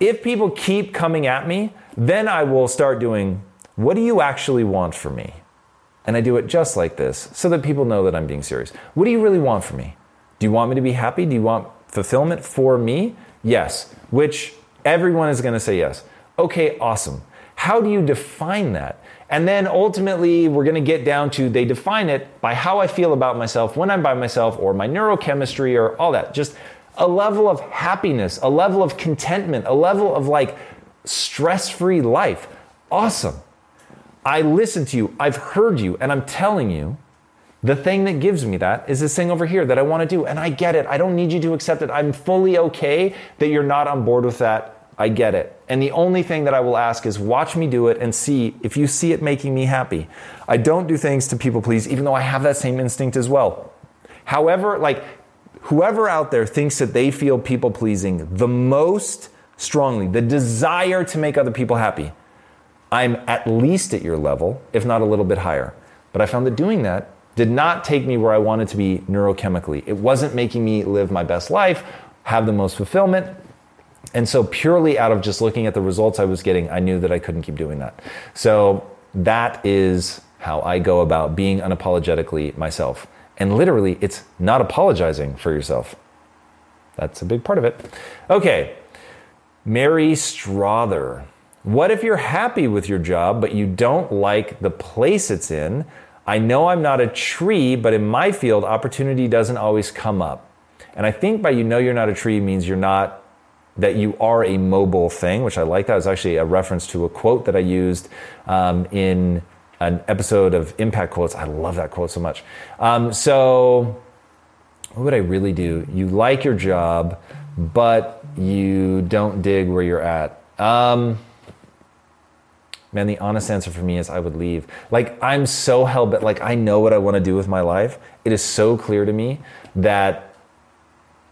If people keep coming at me, then I will start doing, what do you actually want from me? And I do it just like this so that people know that I'm being serious. What do you really want from me? Do you want me to be happy? Do you want fulfillment for me? Yes, which everyone is going to say yes. Okay, awesome. How do you define that? And then ultimately, we're going to get down to they define it by how I feel about myself when I'm by myself, or my neurochemistry, or all that. Just a level of happiness, a level of contentment, a level of like stress free life. Awesome. I listen to you, I've heard you, and I'm telling you the thing that gives me that is this thing over here that I want to do. And I get it. I don't need you to accept it. I'm fully okay that you're not on board with that. I get it. And the only thing that I will ask is watch me do it and see if you see it making me happy. I don't do things to people please, even though I have that same instinct as well. However, like whoever out there thinks that they feel people pleasing the most strongly, the desire to make other people happy, I'm at least at your level, if not a little bit higher. But I found that doing that did not take me where I wanted to be neurochemically. It wasn't making me live my best life, have the most fulfillment. And so, purely out of just looking at the results I was getting, I knew that I couldn't keep doing that. So, that is how I go about being unapologetically myself. And literally, it's not apologizing for yourself. That's a big part of it. Okay, Mary Strother. What if you're happy with your job, but you don't like the place it's in? I know I'm not a tree, but in my field, opportunity doesn't always come up. And I think by you know you're not a tree means you're not, that you are a mobile thing, which I like that. It's actually a reference to a quote that I used um, in an episode of Impact Quotes. I love that quote so much. Um, so, what would I really do? You like your job, but you don't dig where you're at. Um, man, the honest answer for me is I would leave. Like, I'm so hell bent, like, I know what I want to do with my life. It is so clear to me that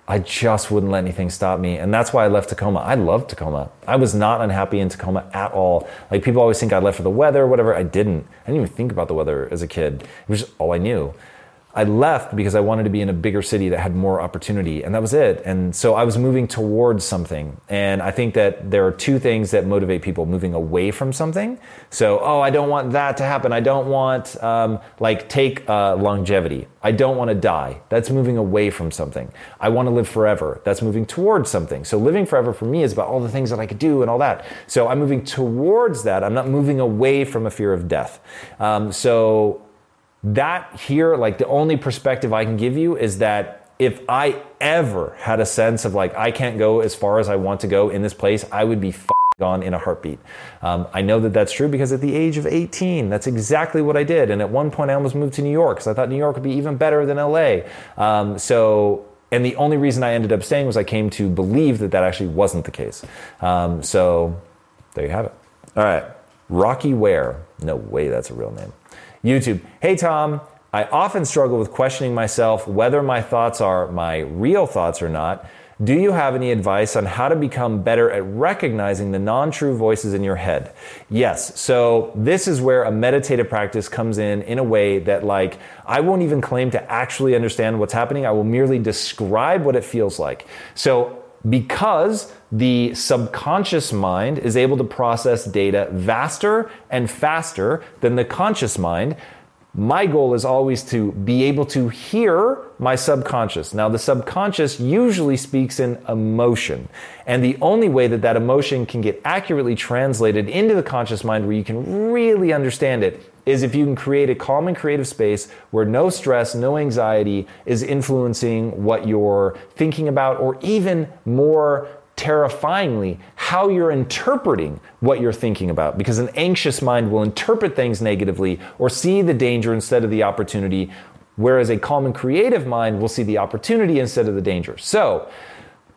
I just wouldn't let anything stop me. And that's why I left Tacoma. I loved Tacoma. I was not unhappy in Tacoma at all. Like people always think I left for the weather or whatever. I didn't. I didn't even think about the weather as a kid. It was just all I knew. I left because I wanted to be in a bigger city that had more opportunity, and that was it. And so I was moving towards something. And I think that there are two things that motivate people moving away from something. So, oh, I don't want that to happen. I don't want, um, like, take uh, longevity. I don't want to die. That's moving away from something. I want to live forever. That's moving towards something. So, living forever for me is about all the things that I could do and all that. So, I'm moving towards that. I'm not moving away from a fear of death. Um, so, that here, like the only perspective I can give you is that if I ever had a sense of like, I can't go as far as I want to go in this place, I would be gone in a heartbeat. Um, I know that that's true because at the age of 18, that's exactly what I did. And at one point, I almost moved to New York because I thought New York would be even better than LA. Um, so, and the only reason I ended up staying was I came to believe that that actually wasn't the case. Um, so, there you have it. All right. Rocky Ware. No way that's a real name. YouTube. Hey, Tom. I often struggle with questioning myself whether my thoughts are my real thoughts or not. Do you have any advice on how to become better at recognizing the non true voices in your head? Yes. So, this is where a meditative practice comes in in a way that, like, I won't even claim to actually understand what's happening. I will merely describe what it feels like. So, because the subconscious mind is able to process data faster and faster than the conscious mind. My goal is always to be able to hear my subconscious. Now, the subconscious usually speaks in emotion. And the only way that that emotion can get accurately translated into the conscious mind where you can really understand it is if you can create a calm and creative space where no stress, no anxiety is influencing what you're thinking about, or even more terrifyingly how you're interpreting what you're thinking about. Because an anxious mind will interpret things negatively or see the danger instead of the opportunity whereas a calm and creative mind will see the opportunity instead of the danger. So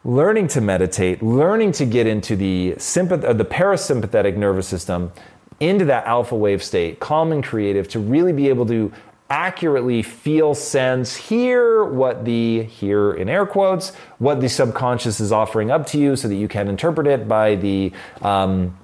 learning to meditate learning to get into the sympath- uh, the parasympathetic nervous system into that alpha wave state calm and creative to really be able to accurately feel, sense, hear what the, here in air quotes, what the subconscious is offering up to you so that you can interpret it by the, um,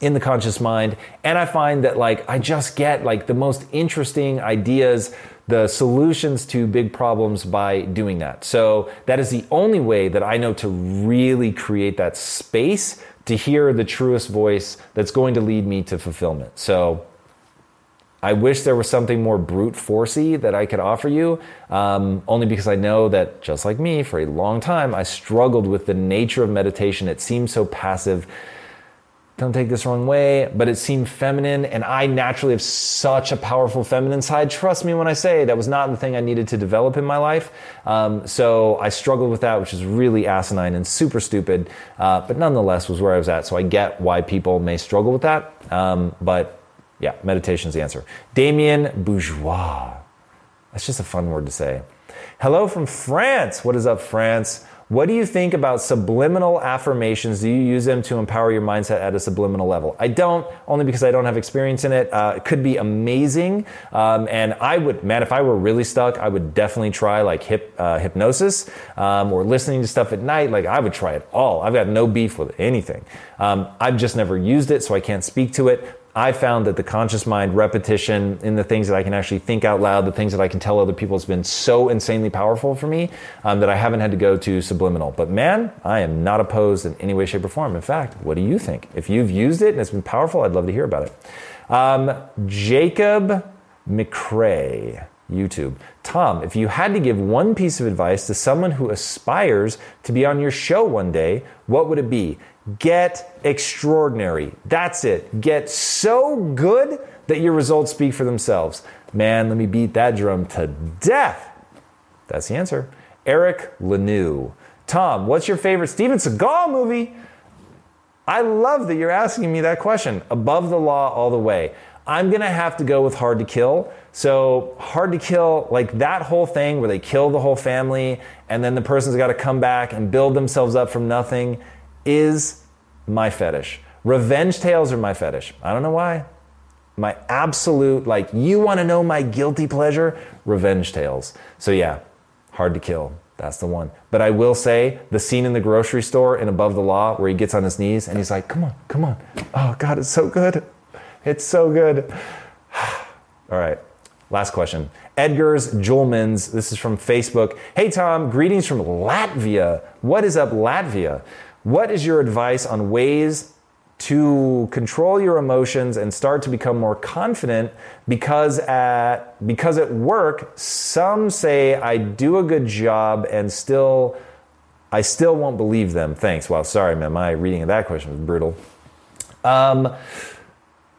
in the conscious mind. And I find that like I just get like the most interesting ideas, the solutions to big problems by doing that. So that is the only way that I know to really create that space to hear the truest voice that's going to lead me to fulfillment. So I wish there was something more brute forcey that I could offer you, um, only because I know that, just like me, for a long time, I struggled with the nature of meditation. It seemed so passive. Don't take this wrong way, but it seemed feminine, and I naturally have such a powerful feminine side. Trust me when I say that was not the thing I needed to develop in my life. Um, so I struggled with that, which is really asinine and super stupid, uh, but nonetheless was where I was at. So I get why people may struggle with that, um, but yeah, meditation is the answer. Damien Bourgeois. That's just a fun word to say. Hello from France. What is up, France? What do you think about subliminal affirmations? Do you use them to empower your mindset at a subliminal level? I don't, only because I don't have experience in it. Uh, it could be amazing. Um, and I would, man, if I were really stuck, I would definitely try like hip, uh, hypnosis um, or listening to stuff at night. Like I would try it all. I've got no beef with anything. Um, I've just never used it, so I can't speak to it. I found that the conscious mind repetition in the things that I can actually think out loud, the things that I can tell other people has been so insanely powerful for me um, that I haven't had to go to subliminal. But man, I am not opposed in any way, shape, or form. In fact, what do you think? If you've used it and it's been powerful, I'd love to hear about it. Um, Jacob McCrae. YouTube. Tom, if you had to give one piece of advice to someone who aspires to be on your show one day, what would it be? Get extraordinary. That's it. Get so good that your results speak for themselves. Man, let me beat that drum to death. That's the answer. Eric Lanou. Tom, what's your favorite Steven Seagal movie? I love that you're asking me that question. Above the Law, all the way. I'm gonna have to go with Hard to Kill. So, Hard to Kill, like that whole thing where they kill the whole family and then the person's gotta come back and build themselves up from nothing is my fetish. Revenge tales are my fetish. I don't know why. My absolute, like, you wanna know my guilty pleasure? Revenge tales. So, yeah, Hard to Kill. That's the one. But I will say the scene in the grocery store in Above the Law where he gets on his knees and he's like, come on, come on. Oh, God, it's so good. It's so good. All right. Last question. Edgar's Julmans. This is from Facebook. Hey, Tom, greetings from Latvia. What is up, Latvia? What is your advice on ways to control your emotions and start to become more confident because at because at work some say I do a good job and still I still won't believe them. Thanks. Well, sorry, man. My reading of that question was brutal. Um,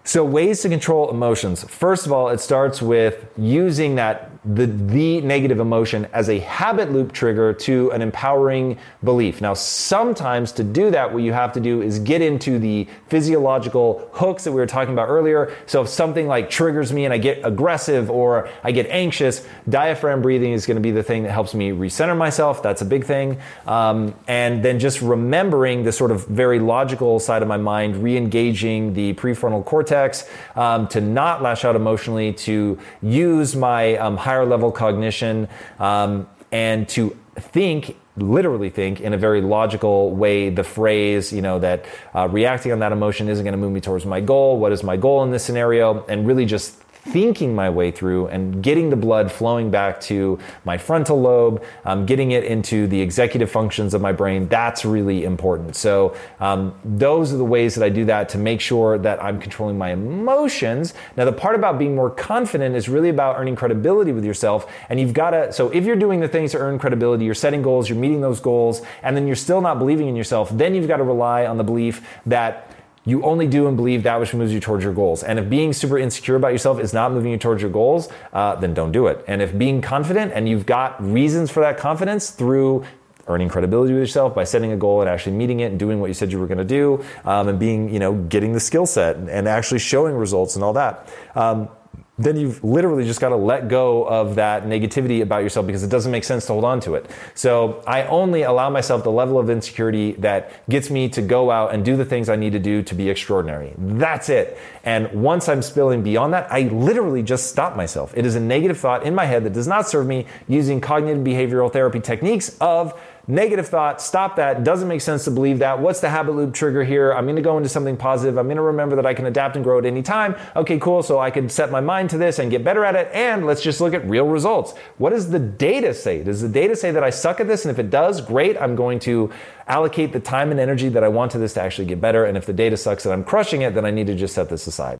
so, ways to control emotions. First of all, it starts with using that the, the negative emotion as a habit loop trigger to an empowering belief. Now, sometimes to do that, what you have to do is get into the physiological hooks that we were talking about earlier. So, if something like triggers me and I get aggressive or I get anxious, diaphragm breathing is going to be the thing that helps me recenter myself. That's a big thing. Um, and then just remembering the sort of very logical side of my mind, re engaging the prefrontal cortex um, to not lash out emotionally, to use my um, higher level cognition, um, and to think literally think in a very logical way the phrase you know that uh, reacting on that emotion isn't going to move me towards my goal what is my goal in this scenario and really just thinking my way through and getting the blood flowing back to my frontal lobe, um, getting it into the executive functions of my brain, that's really important. So, um, those are the ways that I do that to make sure that I'm controlling my emotions. Now, the part about being more confident is really about earning credibility with yourself. And you've got to, so if you're doing the things to earn credibility, you're setting goals, you're meeting those goals, and then you're still not believing in yourself, then you've got to rely on the belief that you only do and believe that which moves you towards your goals. And if being super insecure about yourself is not moving you towards your goals, uh, then don't do it. And if being confident and you've got reasons for that confidence through earning credibility with yourself by setting a goal and actually meeting it and doing what you said you were going to do um, and being, you know, getting the skill set and, and, actually showing results and all that. Um, then you've literally just got to let go of that negativity about yourself because it doesn't make sense to hold on to it. So I only allow myself the level of insecurity that gets me to go out and do the things I need to do to be extraordinary. That's it. And once I'm spilling beyond that, I literally just stop myself. It is a negative thought in my head that does not serve me using cognitive behavioral therapy techniques of Negative thought, stop that. Doesn't make sense to believe that. What's the habit loop trigger here? I'm going to go into something positive. I'm going to remember that I can adapt and grow at any time. Okay, cool. So I can set my mind to this and get better at it. And let's just look at real results. What does the data say? Does the data say that I suck at this? And if it does, great. I'm going to allocate the time and energy that I want to this to actually get better. And if the data sucks and I'm crushing it, then I need to just set this aside.